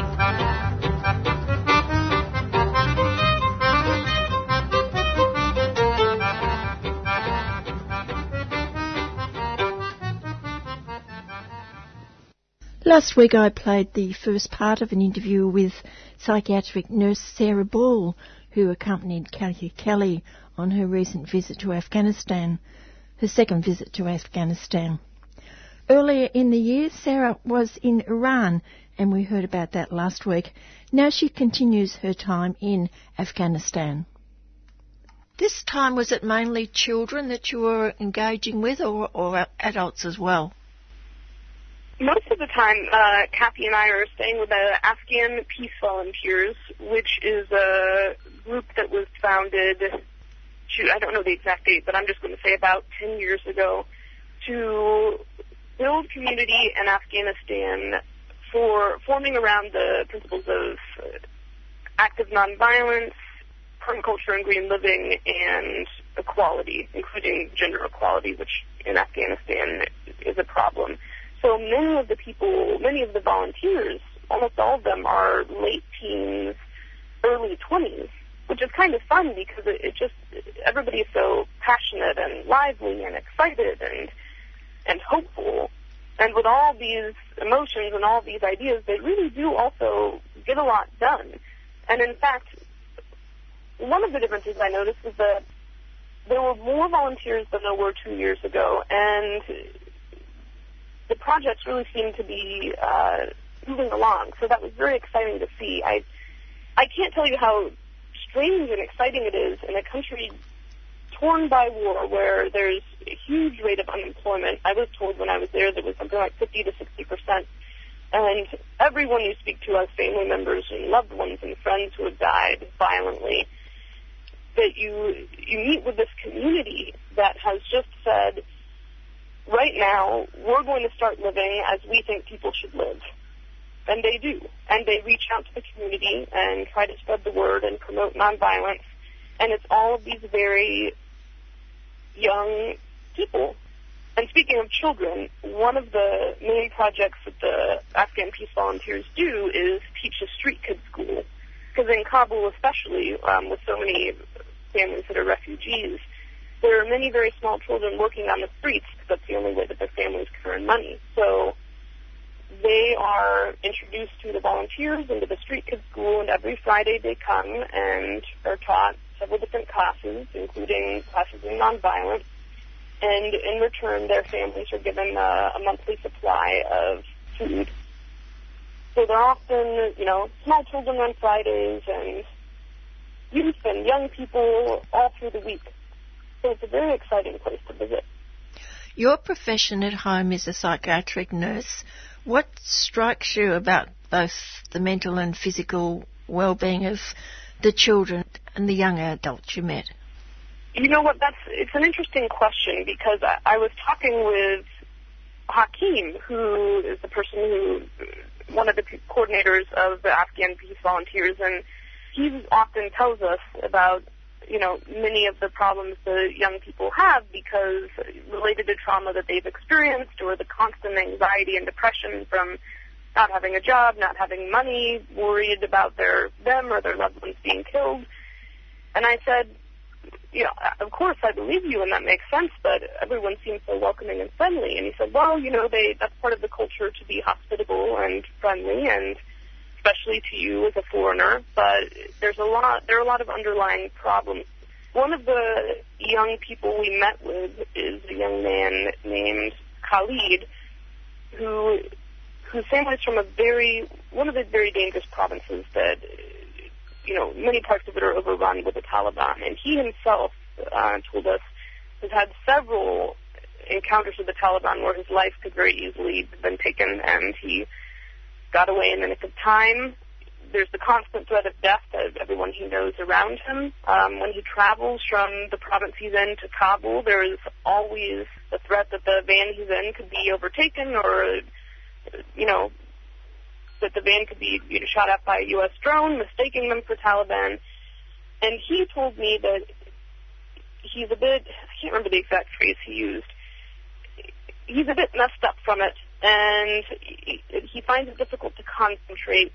Last week I played the first part of an interview with psychiatric nurse Sarah Ball, who accompanied Kathy Kelly on her recent visit to Afghanistan, her second visit to Afghanistan. Earlier in the year, Sarah was in Iran, and we heard about that last week. Now she continues her time in Afghanistan. This time, was it mainly children that you were engaging with, or, or adults as well? most of the time, uh, Kathy and I are staying with the Afghan Peace Volunteers, which is a group that was founded, shoot, I don't know the exact date, but I'm just going to say about 10 years ago, to build community in Afghanistan for forming around the principles of uh, active nonviolence, permaculture and green living, and equality, including gender equality, which in Afghanistan is a problem. So many of the people, many of the volunteers, almost all of them are late teens, early 20s, which is kind of fun because it, it just, everybody is so passionate and lively and excited and, and hopeful. And with all these emotions and all these ideas, they really do also get a lot done. And in fact, one of the differences I noticed is that there were more volunteers than there were two years ago, and the projects really seem to be uh, moving along. So that was very exciting to see. I I can't tell you how strange and exciting it is in a country torn by war where there's a huge rate of unemployment. I was told when I was there there was something like 50 to 60 percent. And everyone you speak to has family members and loved ones and friends who have died violently. That you you meet with this community that has just said, right now, we're going to start living as we think people should live. And they do. And they reach out to the community and try to spread the word and promote nonviolence. And it's all of these very young people. And speaking of children, one of the main projects that the Afghan Peace Volunteers do is teach a street kid school. Because in Kabul especially, um, with so many families that are refugees, there are many very small children working on the streets because that's the only way that their families can earn money. So they are introduced to the volunteers into the street kids school, and every Friday they come and are taught several different classes, including classes in nonviolence. And in return, their families are given a, a monthly supply of food. So they're often, you know, small children on Fridays and youth and young people all through the week. So it's a very exciting place to visit. Your profession at home is a psychiatric nurse. What strikes you about both the mental and physical well-being of the children and the young adults you met? You know what? That's it's an interesting question because I, I was talking with Hakim, who is the person who one of the coordinators of the Afghan Peace Volunteers, and he often tells us about you know, many of the problems the young people have because related to trauma that they've experienced or the constant anxiety and depression from not having a job, not having money, worried about their them or their loved ones being killed. And I said, you know, of course I believe you and that makes sense, but everyone seems so welcoming and friendly. And he said, well, you know, they that's part of the culture to be hospitable and friendly, and especially to you as a foreigner. But there's a lot, there are a lot of underlying problems. One of the young people we met with is a young man named Khalid, who whose family is from a very one of the very dangerous provinces that you know many parts of it are overrun with the Taliban, and he himself uh, told us has had several encounters with the Taliban where his life could very easily have been taken, and he got away in the nick of time. There's the constant threat of death of everyone he knows around him. Um, when he travels from the province he's in to Kabul, there is always the threat that the van he's in could be overtaken or you know, that the van could be you know, shot at by a U.S. drone, mistaking them for Taliban. And he told me that he's a bit, I can't remember the exact phrase he used, he's a bit messed up from it, and he, finds it difficult to concentrate.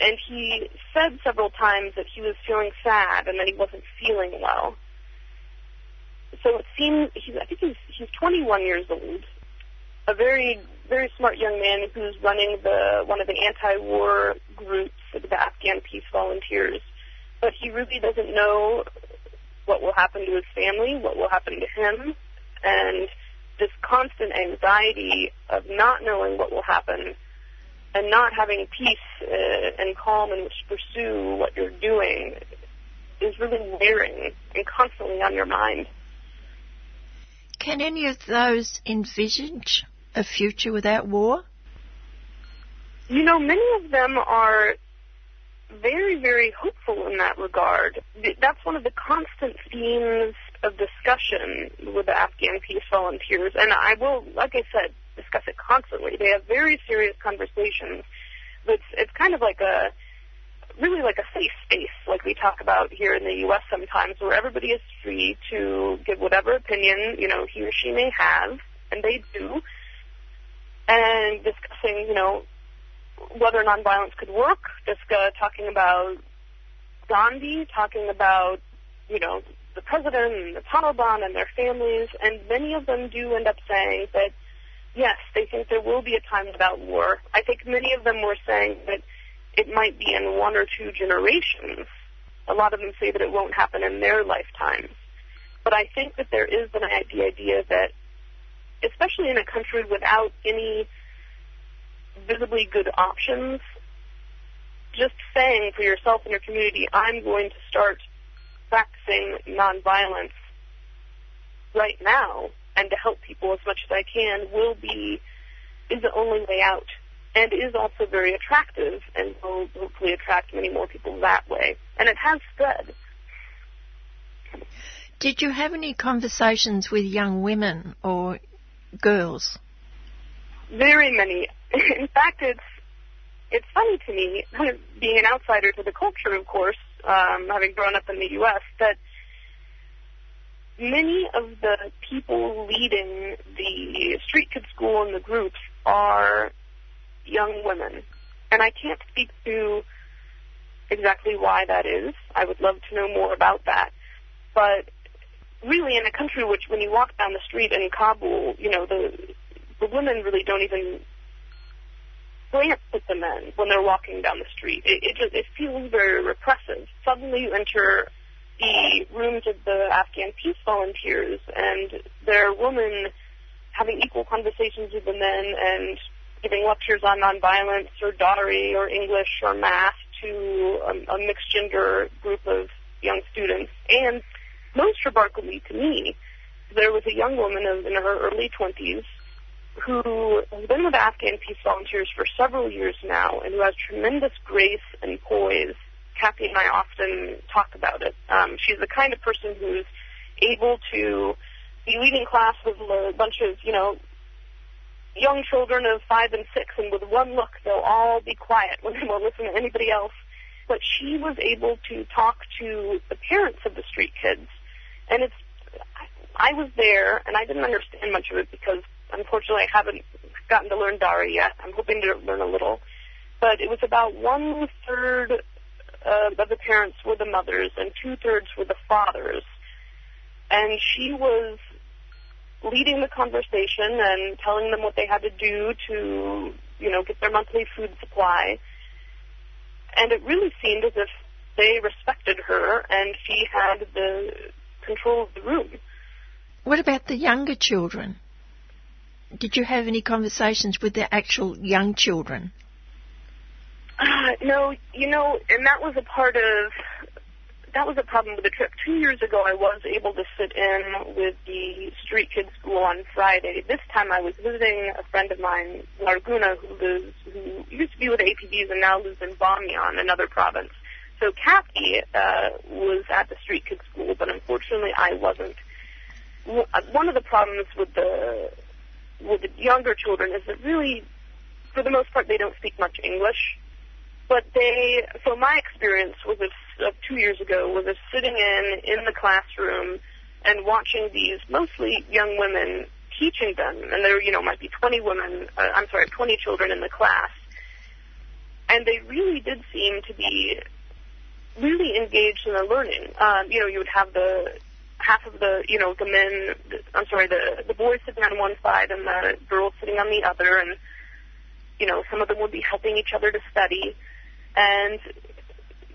And he said several times that he was feeling sad and that he wasn't feeling well. So it seems, he's, I think he's, he's 21 years old, a very very smart young man who's running the one of the anti-war groups, the Afghan Peace Volunteers. But he really doesn't know what will happen to his family, what will happen to him, and this constant anxiety of not knowing what will happen and not having peace uh, and calm in which to pursue what you're doing is really wearing and constantly on your mind. Can any of those envisage a future without war? You know, many of them are very, very hopeful in that regard. That's one of the constant themes of discussion with the Afghan peace volunteers, and I will, like I said, discuss it constantly. They have very serious conversations. But it's it's kind of like a really like a safe space, like we talk about here in the U.S. sometimes, where everybody is free to give whatever opinion you know he or she may have, and they do and discussing, you know, whether nonviolence could work, discuss, uh, talking about Gandhi, talking about, you know, the president and the Taliban and their families, and many of them do end up saying that, yes, they think there will be a time without war. I think many of them were saying that it might be in one or two generations. A lot of them say that it won't happen in their lifetimes. But I think that there is an, the idea that especially in a country without any visibly good options, just saying for yourself and your community, I'm going to start practicing nonviolence right now and to help people as much as I can will be is the only way out and is also very attractive and will hopefully attract many more people that way. And it has spread. Did you have any conversations with young women or girls? Very many. (laughs) In fact, it's it's funny to me, (laughs) being an outsider to the culture, of course, um, having grown up in the U.S., that many of the people leading the street kid school and the groups are young women. And I can't speak to exactly why that is. I would love to know more about that. But really in a country which when you walk down the street in Kabul, you know, the the women really don't even glance at the men when they're walking down the street. It, it just it feels very repressive. Suddenly you enter the rooms of the Afghan peace volunteers and there are women having equal conversations with the men and giving lectures on nonviolence or Dari or English or math to a, a mixed gender group of young students. And most remarkably to me, there was a young woman in her early 20s who has been with Afghan Peace Volunteers for several years now and who has tremendous grace and poise. Kathy and I often talk about it. Um, she's the kind of person who's able to be leading class with a bunch of, you know, young children of five and six, and with one look, they'll all be quiet when they won't listen to anybody else. But she was able to talk to the parents of the street kids and it's I was there and I didn't understand much of it because unfortunately I haven't gotten to learn Dari yet. I'm hoping to learn a little, but it was about one third uh, of the parents were the mothers, and two thirds were the fathers. And she was leading the conversation and telling them what they had to do to, you know, get their monthly food supply. And it really seemed as if they respected her and she had the control of the room. What about the younger children? Did you have any conversations with the actual young children? Uh, no, you know, and that was a part of that was a problem with the trip. Two years ago, I was able to sit in with the street kids school on Friday. This time, I was visiting a friend of mine, Zarguna, who lives, who used to be with APVs and now lives in Bamyan, another province. So Kathy uh, was at the street kids school, but unfortunately, I wasn't. One of the problems with the with the younger children is that really, for the most part, they don't speak much English. But they, so my experience was of, of two years ago was of sitting in in the classroom and watching these mostly young women teaching them, and there, you know, might be 20 women, uh, I'm sorry, 20 children in the class, and they really did seem to be really engaged in the learning. Um, you know, you would have the half of the, you know, the men, I'm sorry, the the boys sitting on one side and the girls sitting on the other, and you know, some of them would be helping each other to study. And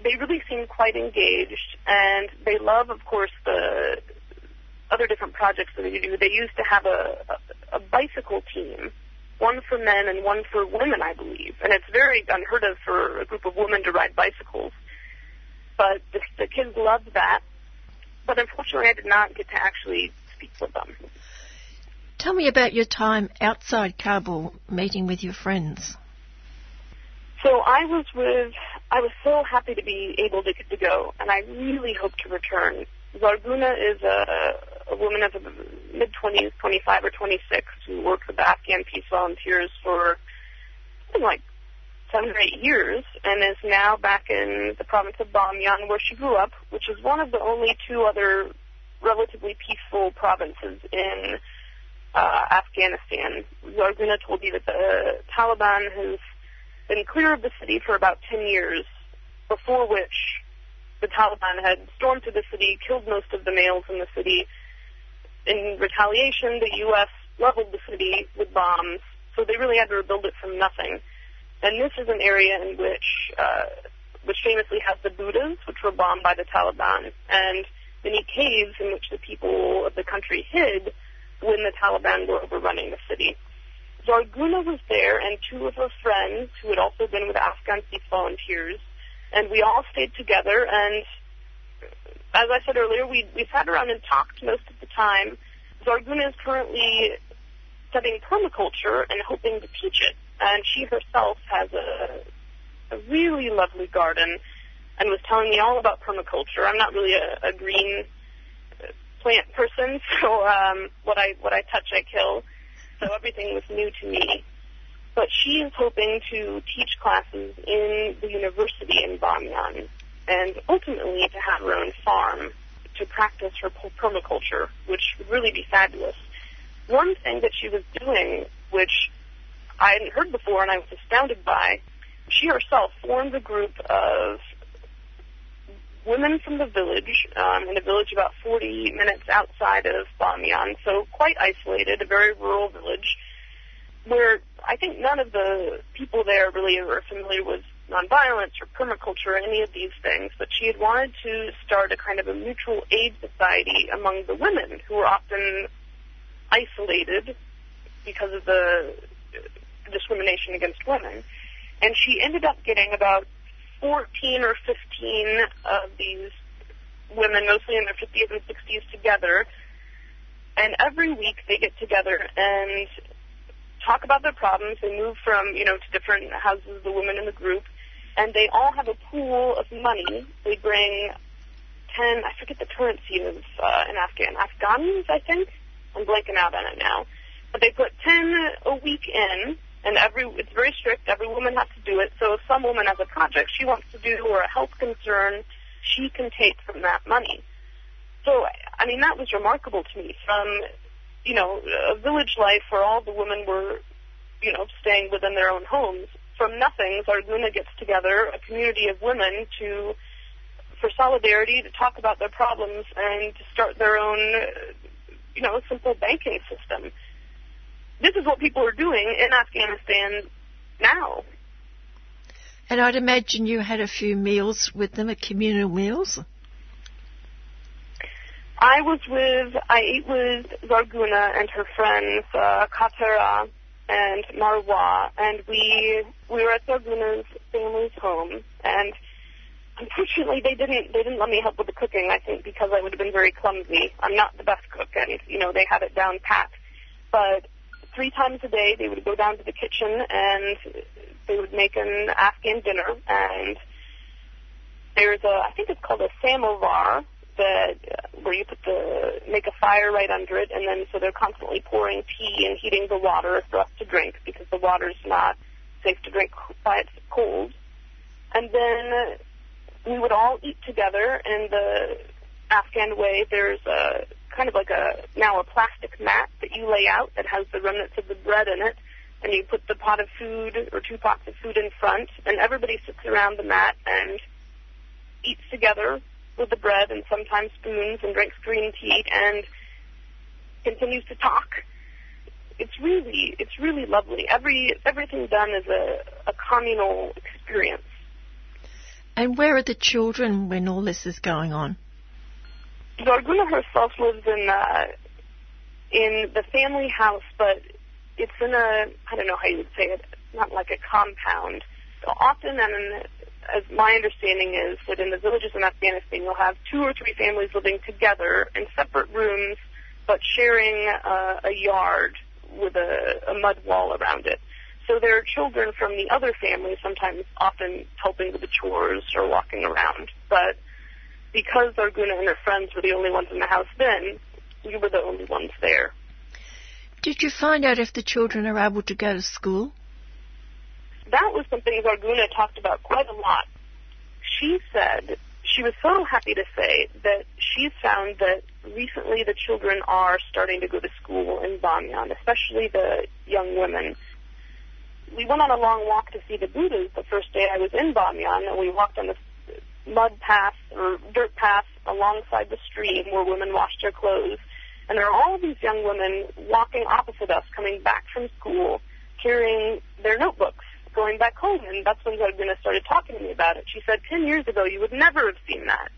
they really seem quite engaged, and they love, of course, the other different projects that they do. They used to have a, a, bicycle team, one for men and one for women, I believe, and it's very unheard of for a group of women to ride bicycles. But the, the kids loved that, but unfortunately, I did not get to actually speak with them. Tell me about your time outside Kabul meeting with your friends. So I was with, I was so happy to be able to, to go, and I really hope to return. Zarguna is a, a woman of the mid 20s, 25 or 26, who worked with the Afghan Peace Volunteers for something like seven or eight years, and is now back in the province of Bamyan, where she grew up, which is one of the only two other relatively peaceful provinces in uh, Afghanistan. Zarguna told me that the Taliban has been clear of the city for about 10 years, before which the Taliban had stormed through the city, killed most of the males in the city. In retaliation, the U.S. leveled the city with bombs, so they really had to rebuild it from nothing. And this is an area in which, uh, which famously has the Buddhas, which were bombed by the Taliban, and many caves in which the people of the country hid when the Taliban were overrunning the city. Zarguna was there and two of her friends who had also been with Afghan Peace Volunteers, and we all stayed together. And as I said earlier, we we sat around and talked most of the time. Zarguna is currently studying permaculture and hoping to teach it, and she herself has a a really lovely garden, and was telling me all about permaculture. I'm not really a, a green plant person, (laughs) so um, what I what I touch I kill so everything was new to me. But she is hoping to teach classes in the university in Bamyan and ultimately to have her own farm to practice her permaculture, which would really be fabulous. One thing that she was doing, which I hadn't heard before and I was astounded by, she herself formed a group of women from the village, um, in a village about 40 minutes outside of Bamyan, so quite isolated, a very rural village, where I think none of the people there really were familiar with nonviolence or permaculture or any of these things, but she had wanted to start a kind of a mutual aid society among the women who were often isolated because of the discrimination against women. And she ended up getting about 14 or 15 of these women, mostly in their 50s and 60s, together. And every week they get together and talk about their problems. They move from, you know, to different houses of the women in the group. And they all have a pool of money. They bring 10, I forget the currency of, uh, in Afghan, Afghans, I think. I'm blanking out on it now. But they put 10 a week in and every it's very strict. Every woman has to do it. So if some woman has a project she wants to do or a health concern, she can take from that money. So I mean that was remarkable to me. From you know a village life where all the women were you know staying within their own homes from nothing, Zarguna gets together a community of women to for solidarity, to talk about their problems, and to start their own, you know, simple banking system. This is what people are doing in Afghanistan now. And I'd imagine you had a few meals with them, at communal meals. I was with, I ate with Zarguna and her friends, uh, Katara and Marwa, and we we were at Zarguna's family's home, and unfortunately they didn't they didn't let me help with the cooking. I think because I would have been very clumsy. I'm not the best cook, and you know they had it down pat. But three times a day they would go down to the kitchen and they would make an Afghan dinner, and there's a I think it's called a samovar that uh, where you put the make a fire right under it, and then so they're constantly pouring tea and heating the water for us to drink because the water's not safe to drink by it's cold. And then we would all eat together in the Afghan way. There's a kind of like a now a plastic mat that you lay out that has the remnants of the bread in it, and you put the pot of food or two pots of food in front, and everybody sits around the mat and eats together with the bread and sometimes spoons and drinks green tea and continues to talk. It's really it's really lovely. Every everything done is a, a communal experience. And where are the children when all this is going on? Zarguna herself lives in uh, in the family house, but it's in a I don't know how you would say it, not like a compound. So often, and as my understanding is that in the villages in Afghanistan, you'll have two or three families living together in separate rooms, but sharing uh, a yard with a, a mud wall around it. So there are children from the other families, sometimes often helping with the chores or walking around. But because Zarguna and her friends were the only ones in the house then, we were the only ones there. Did you find out if the children are able to go to school? that was something Zarguna talked about quite a lot. She said she was so happy to say that she's found that recently the children are starting to go to school in Bamyan, especially the young women. We went on a long walk to see the Buddhas the first day I was in Bamyan, and we walked on the mud path or dirt path alongside the stream where women washed their clothes. And there are all these young women walking opposite us, coming back from school, carrying their notebooks going back home, and that's when Zarguna started talking to me about it. She said, 10 years ago, you would never have seen that.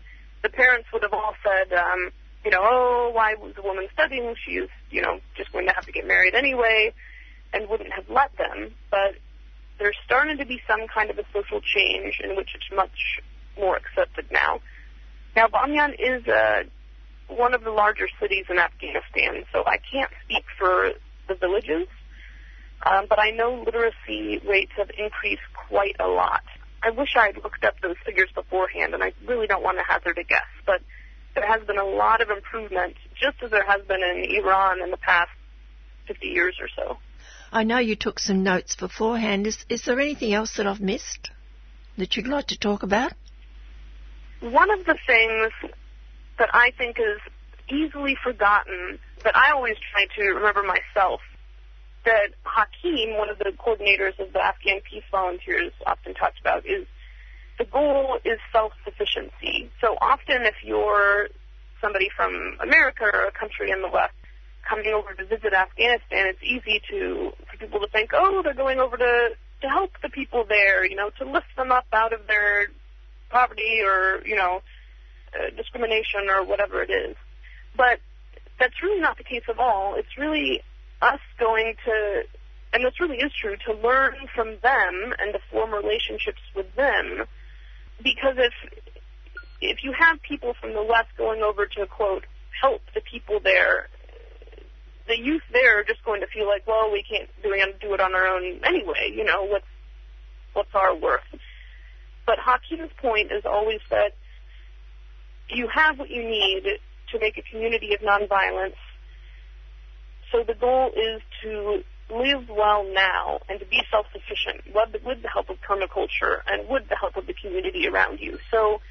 The parents would have all said, um, you know, oh, why was the woman studying? She's, you know, just going to have to get married anyway, and wouldn't have let them. But there's starting to be some kind of a social change in which it's much more accepted now. Now, Bamyan is uh, one of the larger cities in Afghanistan, so I can't speak for the villages, um, but I know literacy rates have increased quite a lot. I wish I had looked up those figures beforehand, and I really don't want to hazard a guess, but there has been a lot of improvement, just as there has been in Iran in the past 50 years or so. I know you took some notes beforehand. Is, is there anything else that I've missed that you'd like to talk about? One of the things that I think is easily forgotten, but I always try to remember myself, that Hakim, one of the coordinators of the Afghan Peace Volunteers, often talks about is the goal is self-sufficiency. So often if you're somebody from America or a country in the West coming over to visit Afghanistan, it's easy to for people to think, oh, they're going over to to help the people there, you know, to lift them up out of their poverty or you know uh, discrimination or whatever it is. But that's really not the case at all. It's really us going to, and this really is true, to learn from them and to form relationships with them. Because if if you have people from the West going over to quote help the people there, the youth there are just going to feel like, well, we can't do it on our own anyway. You know, what's what's our worth? But Hakim's point is always that you have what you need to make a community of nonviolence so the goal is to live well now and to be self-sufficient with the help of permaculture and with the help of the community around you. So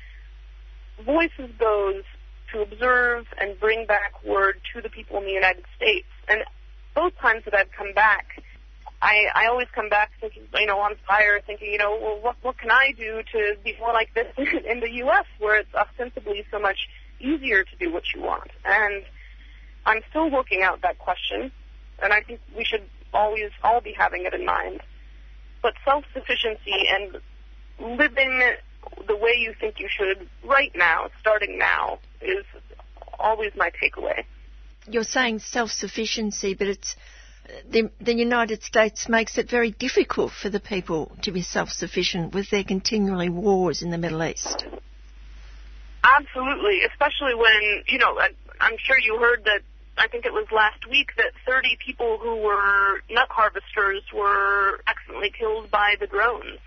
Voices goes to observe and bring back word to the people in the United States. And both times that I've come back, I, I always come back thinking, you know, on fire, thinking, you know, well, what, what can I do to be more like this (laughs) in the U.S., where it's ostensibly so much easier to do what you want? And I'm still working out that question, and I think we should always all be having it in mind. But self-sufficiency and living the way you think you should right now, starting now, is always my takeaway. You're saying self-sufficiency, but it's the, the United States makes it very difficult for the people to be self-sufficient with their continually wars in the Middle East. Absolutely, especially when you know. I'm sure you heard that. I think it was last week that 30 people who were nut harvesters were accidentally killed by the drones.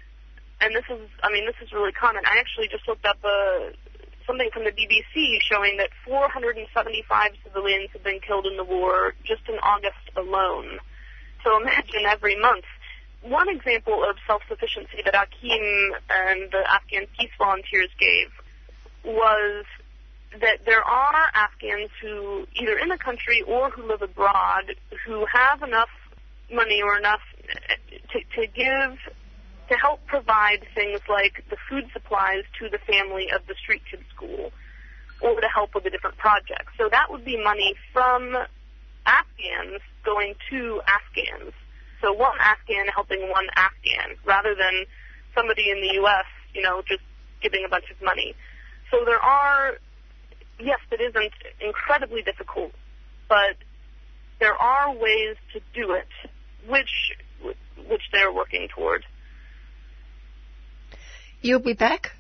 And this is, I mean, this is really common. I actually just looked up a something from the BBC showing that 475 civilians have been killed in the war just in August alone. So imagine every month. One example of self-sufficiency that Hakim and the Afghan peace volunteers gave was that there are Afghans who, either in the country or who live abroad, who have enough money or enough to, to give to help provide things like the food supplies to the family of the street kid school or to help with the different projects. So that would be money from Afghans going to Afghans. So one Afghan helping one Afghan rather than somebody in the U.S., you know, just giving a bunch of money. So there are, yes, it isn't incredibly difficult, but there are ways to do it, which which they're working toward. You'll be back?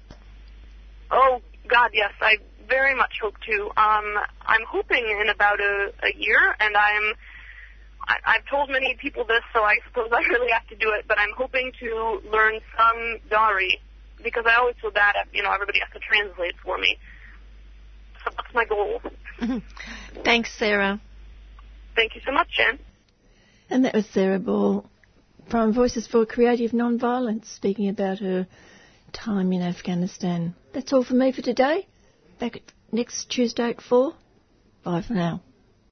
Oh, God, yes. I very much hope to. Um, I'm hoping in about a, a year, and I'm. I, I've told many people this, so I suppose (laughs) I really have to do it. But I'm hoping to learn some Dari because I always feel bad. If, you know, everybody has to translate for me. So that's my goal. (laughs) Thanks, Sarah. Thank you so much, Jen. And that was Sarah Ball from Voices for Creative Nonviolence speaking about her time in Afghanistan. That's all for me for today. Back next Tuesday at 4. Bye for now.